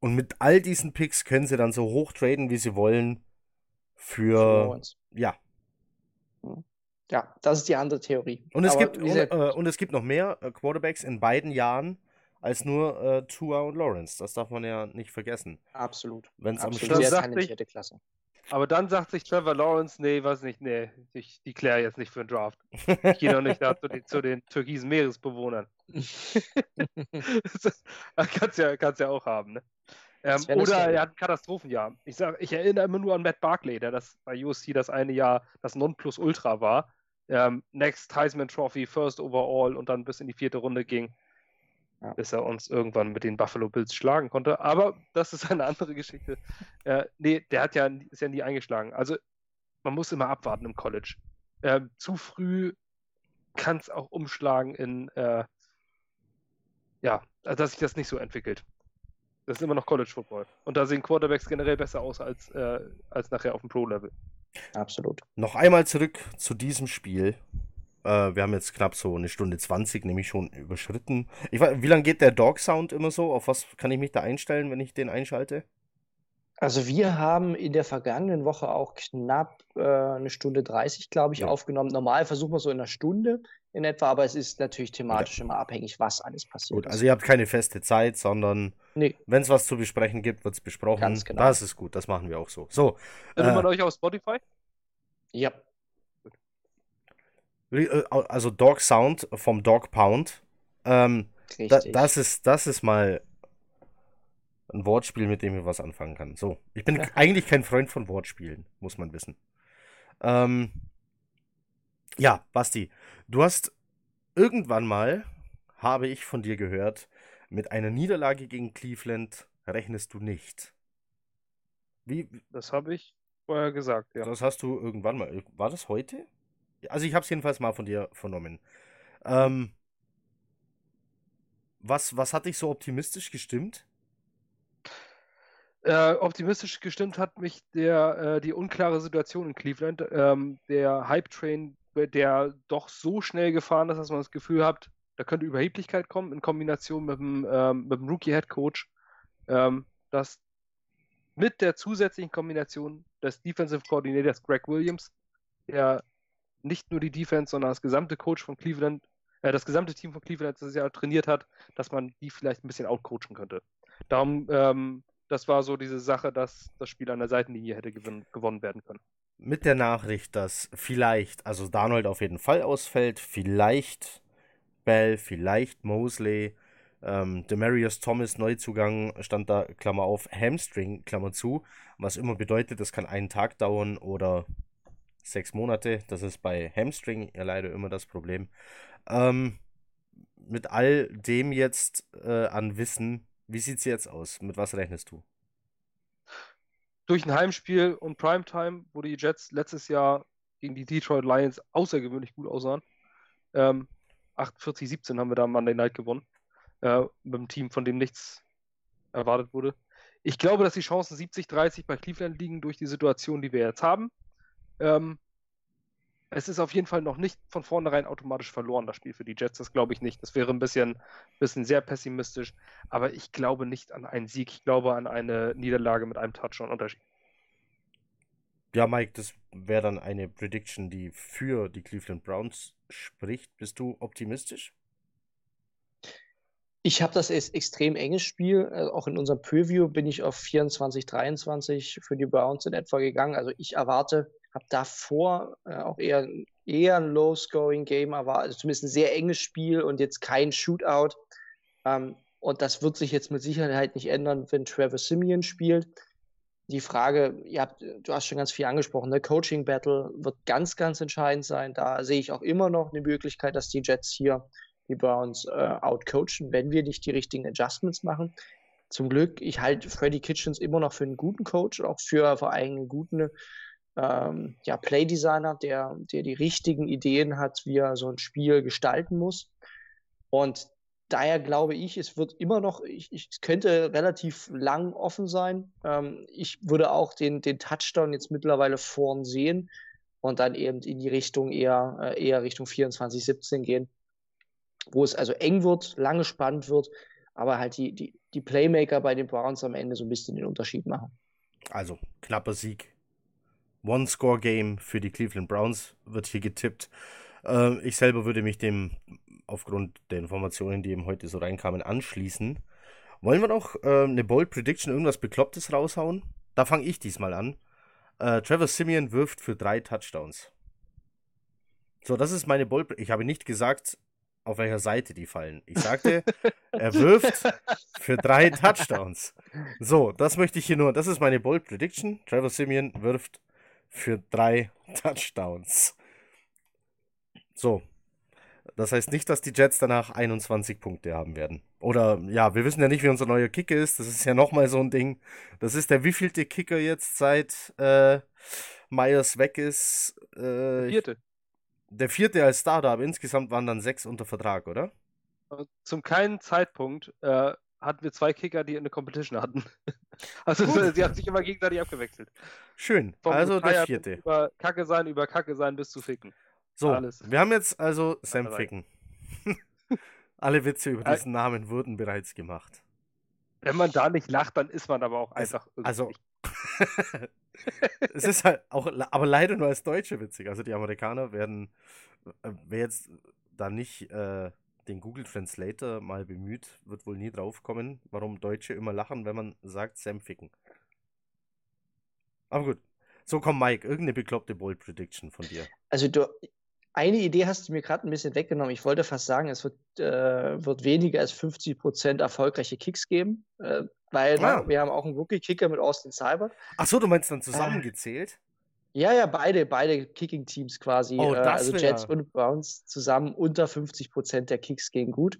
A: und mit all diesen Picks können sie dann so hoch traden, wie sie wollen für
B: Lawrence.
A: ja.
B: Ja, das ist die andere Theorie.
A: Und es
B: Aber
A: gibt und, äh, und es gibt noch mehr äh, Quarterbacks in beiden Jahren als nur äh, Tua und Lawrence. Das darf man ja nicht vergessen.
B: absolut.
A: Wenn es am Schluss
B: Klasse.
C: Aber dann sagt sich Trevor Lawrence, nee, weiß nicht, nee, ich declare jetzt nicht für den Draft. Ich gehe doch nicht da zu den, zu den türkisen Meeresbewohnern. Kannst ja, kannst ja auch haben, ne? Ähm, oder er hat ein Katastrophenjahr. Ich, sag, ich erinnere immer nur an Matt Barkley, der das bei USC das eine Jahr das Nonplusultra war. Ähm, Next Heisman Trophy, First Overall und dann bis in die vierte Runde ging,
B: Ja.
C: bis er uns irgendwann mit den Buffalo Bills schlagen konnte. Aber das ist eine andere Geschichte. Äh, nee, der hat ja, ist ja nie eingeschlagen. Also man muss immer abwarten im College. Ähm, zu früh kann es auch umschlagen in, äh, ja, also dass sich das nicht so entwickelt. Das ist immer noch College Football. Und da sehen Quarterbacks generell besser aus als, äh, als nachher auf dem Pro-Level.
B: Absolut.
A: Noch einmal zurück zu diesem Spiel. Äh, wir haben jetzt knapp so eine Stunde 20, nämlich schon überschritten. Ich weiß, wie lange geht der Dog Sound immer so? Auf was kann ich mich da einstellen, wenn ich den einschalte?
B: Also wir haben in der vergangenen Woche auch knapp äh, eine Stunde 30, glaube ich,
A: Ja.
B: aufgenommen. Normal versuchen wir so in einer Stunde in etwa, aber es ist natürlich thematisch immer abhängig, was alles passiert
A: Gut,
B: ist.
A: also ihr habt keine feste Zeit, sondern
B: Nee,
A: wenn es was zu besprechen gibt, wird es besprochen.
B: Ganz genau.
A: Das ist gut, das machen wir auch so. So,
C: Findet
A: Äh.
C: man euch auf Spotify?
B: ja,
A: äh, also Dog Sound vom Dog Pound. Ähm, da, das, ist, das ist mal Ein Wortspiel, mit dem ich was anfangen kann. So, ich bin ja. eigentlich kein Freund von Wortspielen, muss man wissen. Ähm, ja, Basti, du hast irgendwann mal, habe ich von dir gehört, mit einer Niederlage gegen Cleveland rechnest du nicht.
C: Wie? Das habe ich vorher gesagt,
A: ja. Das hast du irgendwann mal. War das heute? Also ich habe es jedenfalls mal von dir vernommen. Ähm, was, was hat dich so optimistisch gestimmt?
C: Äh, optimistisch gestimmt hat mich der, äh, die unklare Situation in Cleveland. Ähm, der Hype-Train, der doch so schnell gefahren ist, dass man das Gefühl hat, da könnte Überheblichkeit kommen in Kombination mit dem, ähm, dem Rookie-Head-Coach. Ähm, dass mit der zusätzlichen Kombination des Defensive Coordinators Greg Williams, der nicht nur die Defense, sondern das gesamte Coach von Cleveland, äh, das gesamte Team von Cleveland das Jahr trainiert hat, dass man die vielleicht ein bisschen outcoachen könnte. Darum, ähm, das war so diese Sache, dass das Spiel an der Seitenlinie hätte gewin gewonnen werden können.
A: Mit der Nachricht, dass vielleicht, also Darnold auf jeden Fall ausfällt, vielleicht Bell, vielleicht Mosley, ähm, Demarius Thomas Neuzugang stand da, Klammer auf, Hamstring, Klammer zu, was immer bedeutet, das kann einen Tag dauern oder sechs Monate. Das ist bei Hamstring ja leider immer das Problem. Ähm, mit all dem jetzt äh, an Wissen, wie sieht es jetzt aus? Mit was rechnest du?
C: Durch ein Heimspiel und Primetime, wo die Jets letztes Jahr gegen die Detroit Lions außergewöhnlich gut aussahen. Ähm, 48-17 haben wir da am Monday Night gewonnen. Äh, mit einem Team, von dem nichts erwartet wurde. Ich glaube, dass die Chancen 70-30 bei Cleveland liegen durch die Situation, die wir jetzt haben. Ähm, es ist auf jeden Fall noch nicht von vornherein automatisch verloren, das Spiel für die Jets. Das glaube ich nicht. Das wäre ein bisschen, bisschen sehr pessimistisch. Aber ich glaube nicht an einen Sieg. Ich glaube an eine Niederlage mit einem Touchdown-Unterschied.
A: Ja, Mike, das wäre dann eine Prediction, die für die Cleveland Browns spricht. Bist du optimistisch?
B: Ich habe das als extrem enges Spiel. Also auch in unserem Preview bin ich auf 24, 23 für die Browns in etwa gegangen. Also ich erwarte habe davor äh, auch eher, eher ein Low-Scoring-Game, aber also zumindest ein sehr enges Spiel und jetzt kein Shootout. Ähm, und das wird sich jetzt mit Sicherheit nicht ändern, wenn Trevor Simeon spielt. Die Frage, habt, du hast schon ganz viel angesprochen, der Coaching Battle wird ganz, ganz entscheidend sein. Da sehe ich auch immer noch eine Möglichkeit, dass die Jets hier die Browns äh, outcoachen, wenn wir nicht die richtigen Adjustments machen. Zum Glück, ich halte Freddy Kitchens immer noch für einen guten Coach, auch für vor einen guten ähm, ja, Playdesigner, der, der die richtigen Ideen hat, wie er so ein Spiel gestalten muss. Und daher glaube ich, es wird immer noch, ich, ich könnte relativ lang offen sein. Ähm, ich würde auch den, den Touchdown jetzt mittlerweile vorn sehen und dann eben in die Richtung eher, äh, eher Richtung 24, 17 gehen, wo es also eng wird, lange spannend wird, aber halt die, die, die Playmaker bei den Browns am Ende so ein bisschen den Unterschied machen.
A: Also knapper Sieg One-Score-Game für die Cleveland Browns wird hier getippt. Äh, ich selber würde mich dem aufgrund der Informationen, die eben heute so reinkamen, anschließen. Wollen wir noch äh, eine Bold Prediction, irgendwas Beklopptes raushauen? Da fange ich diesmal an. Äh, Trevor Simeon wirft für drei Touchdowns. So, das ist meine Bold. Ich habe nicht gesagt, auf welcher Seite die fallen. Ich sagte, er wirft für drei Touchdowns. So, das möchte ich hier nur. Das ist meine Bold Prediction. Trevor Simeon wirft für drei Touchdowns. So. Das heißt nicht, dass die Jets danach 21 Punkte haben werden. Oder ja, wir wissen ja nicht, wie unser neuer Kicker ist. Das ist ja nochmal so ein Ding. Das ist der wievielte Kicker jetzt seit äh, Myers weg ist?
C: Äh, vierte.
A: Der vierte als Starter, aber insgesamt waren dann sechs unter Vertrag, oder?
C: Zum keinen Zeitpunkt äh, hatten wir zwei Kicker, die eine Competition hatten. Also Gut. sie haben sich immer gegenseitig abgewechselt.
A: Schön. Vom also der vierte.
C: Über Kacke sein, über Kacke sein bis zu Ficken.
A: So, Alles. wir haben jetzt also Sam Ficken. Alle Witze über diesen Namen wurden bereits gemacht.
C: Wenn man da nicht lacht, dann ist man aber auch einfach
A: Also, es ist halt auch, aber leider nur als Deutsche witzig. Also die Amerikaner werden, äh, wer jetzt da nicht äh, den Google Translator mal bemüht, wird wohl nie draufkommen, warum Deutsche immer lachen, wenn man sagt Sam ficken. Aber gut. So, komm, Mike, irgendeine bekloppte Bold Prediction von dir.
B: Also, du, eine Idee hast du mir gerade ein bisschen weggenommen. Ich wollte fast sagen, es wird, äh, wird weniger als 50% erfolgreiche Kicks geben. Äh, weil
A: Ah.
B: wir haben auch einen Rookie-Kicker mit Austin Seibert.
A: Ach so, du meinst dann zusammengezählt?
B: Ja, ja, beide, beide Kicking-Teams quasi,
A: Oh,
B: äh,
A: das
B: also
A: wär-
B: Jets und Browns zusammen unter 50% der Kicks gehen gut.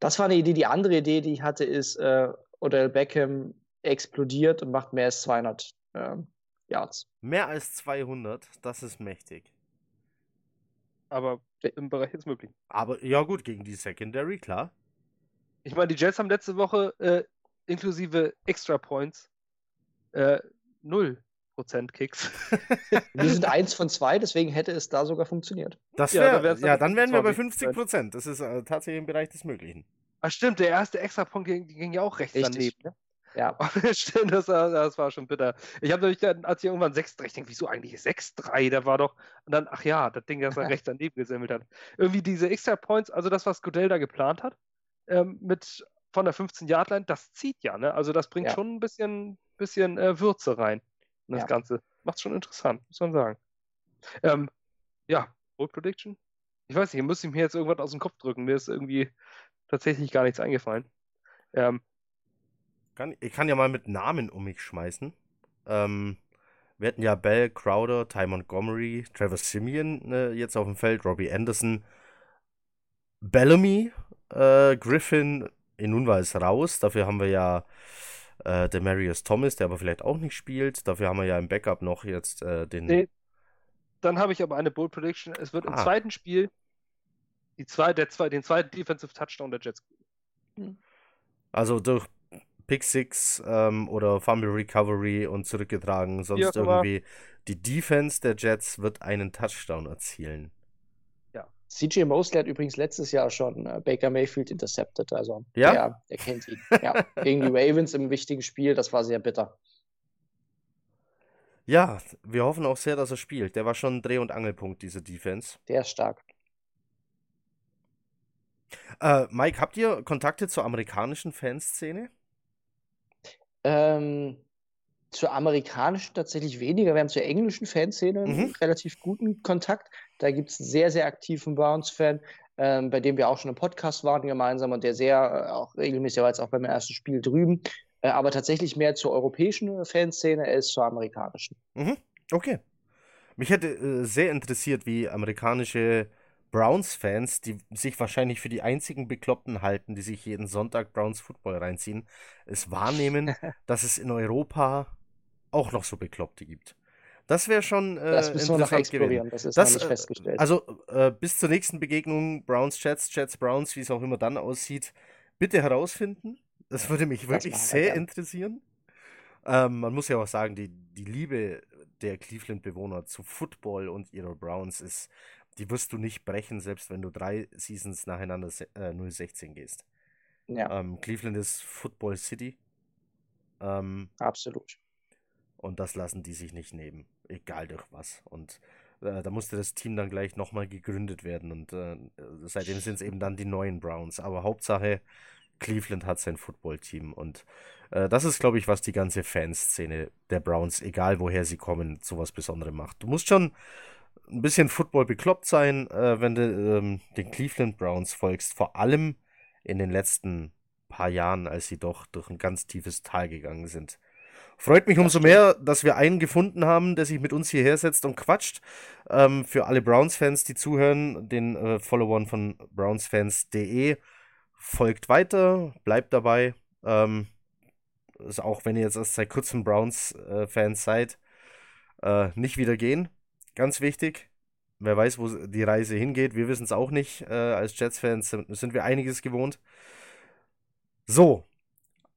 B: Das war eine Idee. Die andere Idee, die ich hatte, ist, äh, Odell Beckham explodiert und macht mehr als 200 ähm, Yards.
A: Mehr als 200, das ist mächtig.
C: Aber im Bereich jetzt möglich.
A: Aber ja gut, gegen die Secondary, klar.
C: Ich meine, die Jets haben letzte Woche äh, inklusive Extra Points äh, 0% Kicks.
B: Wir sind eins von zwei, deswegen hätte es da sogar funktioniert.
A: Das
C: Ja,
A: wär,
C: dann wär's
A: ja,
C: dann
A: dann wären wir bei
C: 20%.
A: 50 Prozent. Das ist äh, tatsächlich im Bereich des Möglichen.
C: Ach stimmt, der erste Extra-Punkt ging, ging ja auch rechts
B: Richtig.
C: daneben. Ne?
B: Ja,
C: Stimmt, das war, das war schon bitter. Ich habe nämlich dann, als ich irgendwann 6-3, ich denke, wieso eigentlich 6-3? Da war doch, und dann, ach ja, das Ding, das er rechts daneben gesammelt hat. Irgendwie diese Extra Points, also das, was Godell da geplant hat, ähm, mit von der 15-Yard-Line, das zieht ja, ne? Also das bringt
B: Ja.
C: schon ein bisschen, bisschen äh, Würze rein das
B: Ja.
C: Ganze. Macht schon interessant, muss man sagen. Ähm, ja, Bold Prediction? Ich weiß nicht, ihr müsst mir jetzt irgendwas aus dem Kopf drücken. Mir ist irgendwie tatsächlich gar nichts eingefallen. Ähm,
A: Kann, ich kann ja mal mit Namen um mich schmeißen. Ähm, wir hatten ja Bell, Crowder, Ty Montgomery, Trevor Simeon äh, jetzt auf dem Feld, Robbie Anderson, Bellamy, äh, Griffin, Inunwa ist raus. Dafür haben wir ja äh, Demarius Thomas, der aber vielleicht auch nicht spielt. Dafür haben wir ja im Backup noch jetzt äh, den.
C: Nee. Dann habe ich aber eine Bold Prediction. Es wird im
A: Ah.
C: zweiten Spiel die zwei, der zwei, den zweiten Defensive Touchdown der Jets.
A: Also durch Pick Six ähm, oder Fumble Recovery und zurückgetragen, sonst
C: immer.
A: irgendwie. Die Defense der Jets wird einen Touchdown erzielen.
B: CJ Mosley hat übrigens letztes Jahr schon äh, Baker Mayfield intercepted, also
A: Ja?
B: der, der kennt ihn. Ja, gegen die Ravens im wichtigen Spiel, das war sehr bitter.
A: Ja, wir hoffen auch sehr, dass er spielt. Der war schon ein Dreh- und Angelpunkt, diese Defense.
B: Der ist stark.
A: Äh, Mike, habt ihr Kontakte zur amerikanischen Fanszene?
B: Ähm, zur amerikanischen tatsächlich weniger. Wir haben zur englischen Fanszene einen
A: Mhm.
B: relativ guten Kontakt. Da gibt es einen sehr, sehr aktiven Browns-Fan, ähm, bei dem wir auch schon im Podcast waren gemeinsam und der sehr äh, auch regelmäßig war jetzt auch beim ersten Spiel drüben. Äh, aber tatsächlich mehr zur europäischen Fanszene als zur amerikanischen.
A: Mhm, okay. Mich hätte äh, sehr interessiert, wie amerikanische Browns-Fans, die sich wahrscheinlich für die einzigen Bekloppten halten, die sich jeden Sonntag Browns Football reinziehen, es wahrnehmen, dass es in Europa auch noch so Bekloppte gibt. Das wäre schon äh,
B: Das müssen wir noch
A: interessant gewesen.
B: explorieren, das ist
A: Das,
B: noch nicht
A: äh,
B: festgestellt.
A: Also äh, bis zur nächsten Begegnung Browns Jets, Jets Browns, wie es auch immer dann aussieht, bitte herausfinden. Das würde mich wirklich sehr
B: gern.
A: interessieren. Ähm, man muss ja auch sagen, die, die Liebe der Cleveland-Bewohner zu Football und ihrer Browns ist, die wirst du nicht brechen, selbst wenn du drei Seasons nacheinander äh, 0-16 gehst.
B: ja,
A: Ähm, Cleveland ist Football City. Ähm,
B: absolut.
A: Und das lassen die sich nicht nehmen, egal durch was. Und äh, da musste das Team dann gleich nochmal gegründet werden. Und äh, seitdem sind es eben dann die neuen Browns. Aber Hauptsache, Cleveland hat sein Footballteam. Und äh, das ist, glaube ich, was die ganze Fanszene der Browns, egal woher sie kommen, so was Besonderes macht. Du musst schon ein bisschen Football bekloppt sein, äh, wenn du ähm, den Cleveland Browns folgst. Vor allem in den letzten paar Jahren, als sie doch durch ein ganz tiefes Tal gegangen sind. Freut mich umso mehr, dass wir einen gefunden haben, der sich mit uns hierher setzt und quatscht. Ähm, für alle Browns-Fans, die zuhören, den äh, Followern von brownsfans.de, folgt weiter, bleibt dabei. Ähm, also auch wenn ihr jetzt erst seit kurzem Browns-Fans seid, äh, nicht wieder gehen. Ganz wichtig. Wer weiß, wo die Reise hingeht. Wir wissen es auch nicht. Äh, als Jets-Fans sind, sind wir einiges gewohnt. So,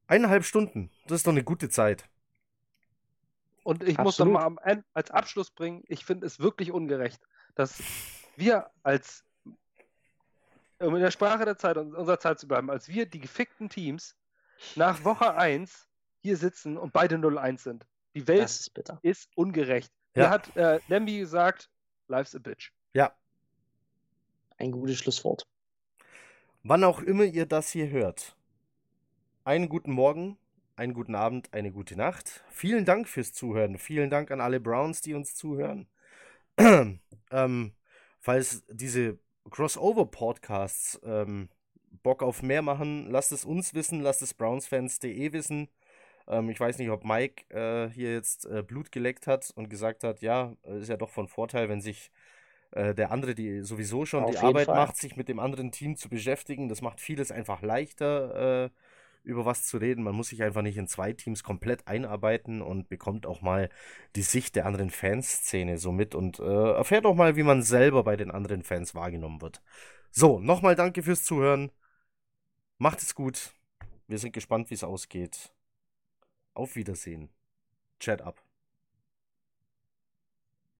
A: eineinhalb Stunden. Das ist doch eine gute Zeit.
C: Und ich muss dann
B: Absolut.
C: mal am Ende als Abschluss bringen, ich finde es wirklich ungerecht, dass wir als, um in der Sprache der Zeit und unserer Zeit zu bleiben, als wir die gefickten Teams nach Woche 1 hier sitzen und beide 0-1 sind. Die Welt
B: ist bitter.
C: ist ungerecht.
A: Ja.
C: Hier hat äh, Lemby gesagt, life's a bitch.
A: Ja,
B: Ein gutes Schlusswort.
A: wann auch immer ihr das hier hört. Einen guten Morgen, einen guten Abend, eine gute Nacht. Vielen Dank fürs Zuhören. Vielen Dank an alle Browns, die uns zuhören. ähm, falls diese Crossover-Podcasts ähm, Bock auf mehr machen, lasst es uns wissen, lasst es brownsfans.de wissen. Ähm, ich weiß nicht, ob Mike äh, hier jetzt äh, Blut geleckt hat und gesagt hat, ja, ist ja doch von Vorteil, wenn sich äh, der andere, die sowieso schon
B: Auf
A: die Arbeit
B: Fall.
A: macht, sich mit dem anderen Team zu beschäftigen. Das macht vieles einfach leichter, äh, über was zu reden. Man muss sich einfach nicht in zwei Teams komplett einarbeiten und bekommt auch mal die Sicht der anderen Fanszene so mit und äh, erfährt auch mal, wie man selber bei den anderen Fans wahrgenommen wird. So, nochmal danke fürs Zuhören. Macht es gut. Wir sind gespannt, wie es ausgeht. Auf Wiedersehen. Chat ab.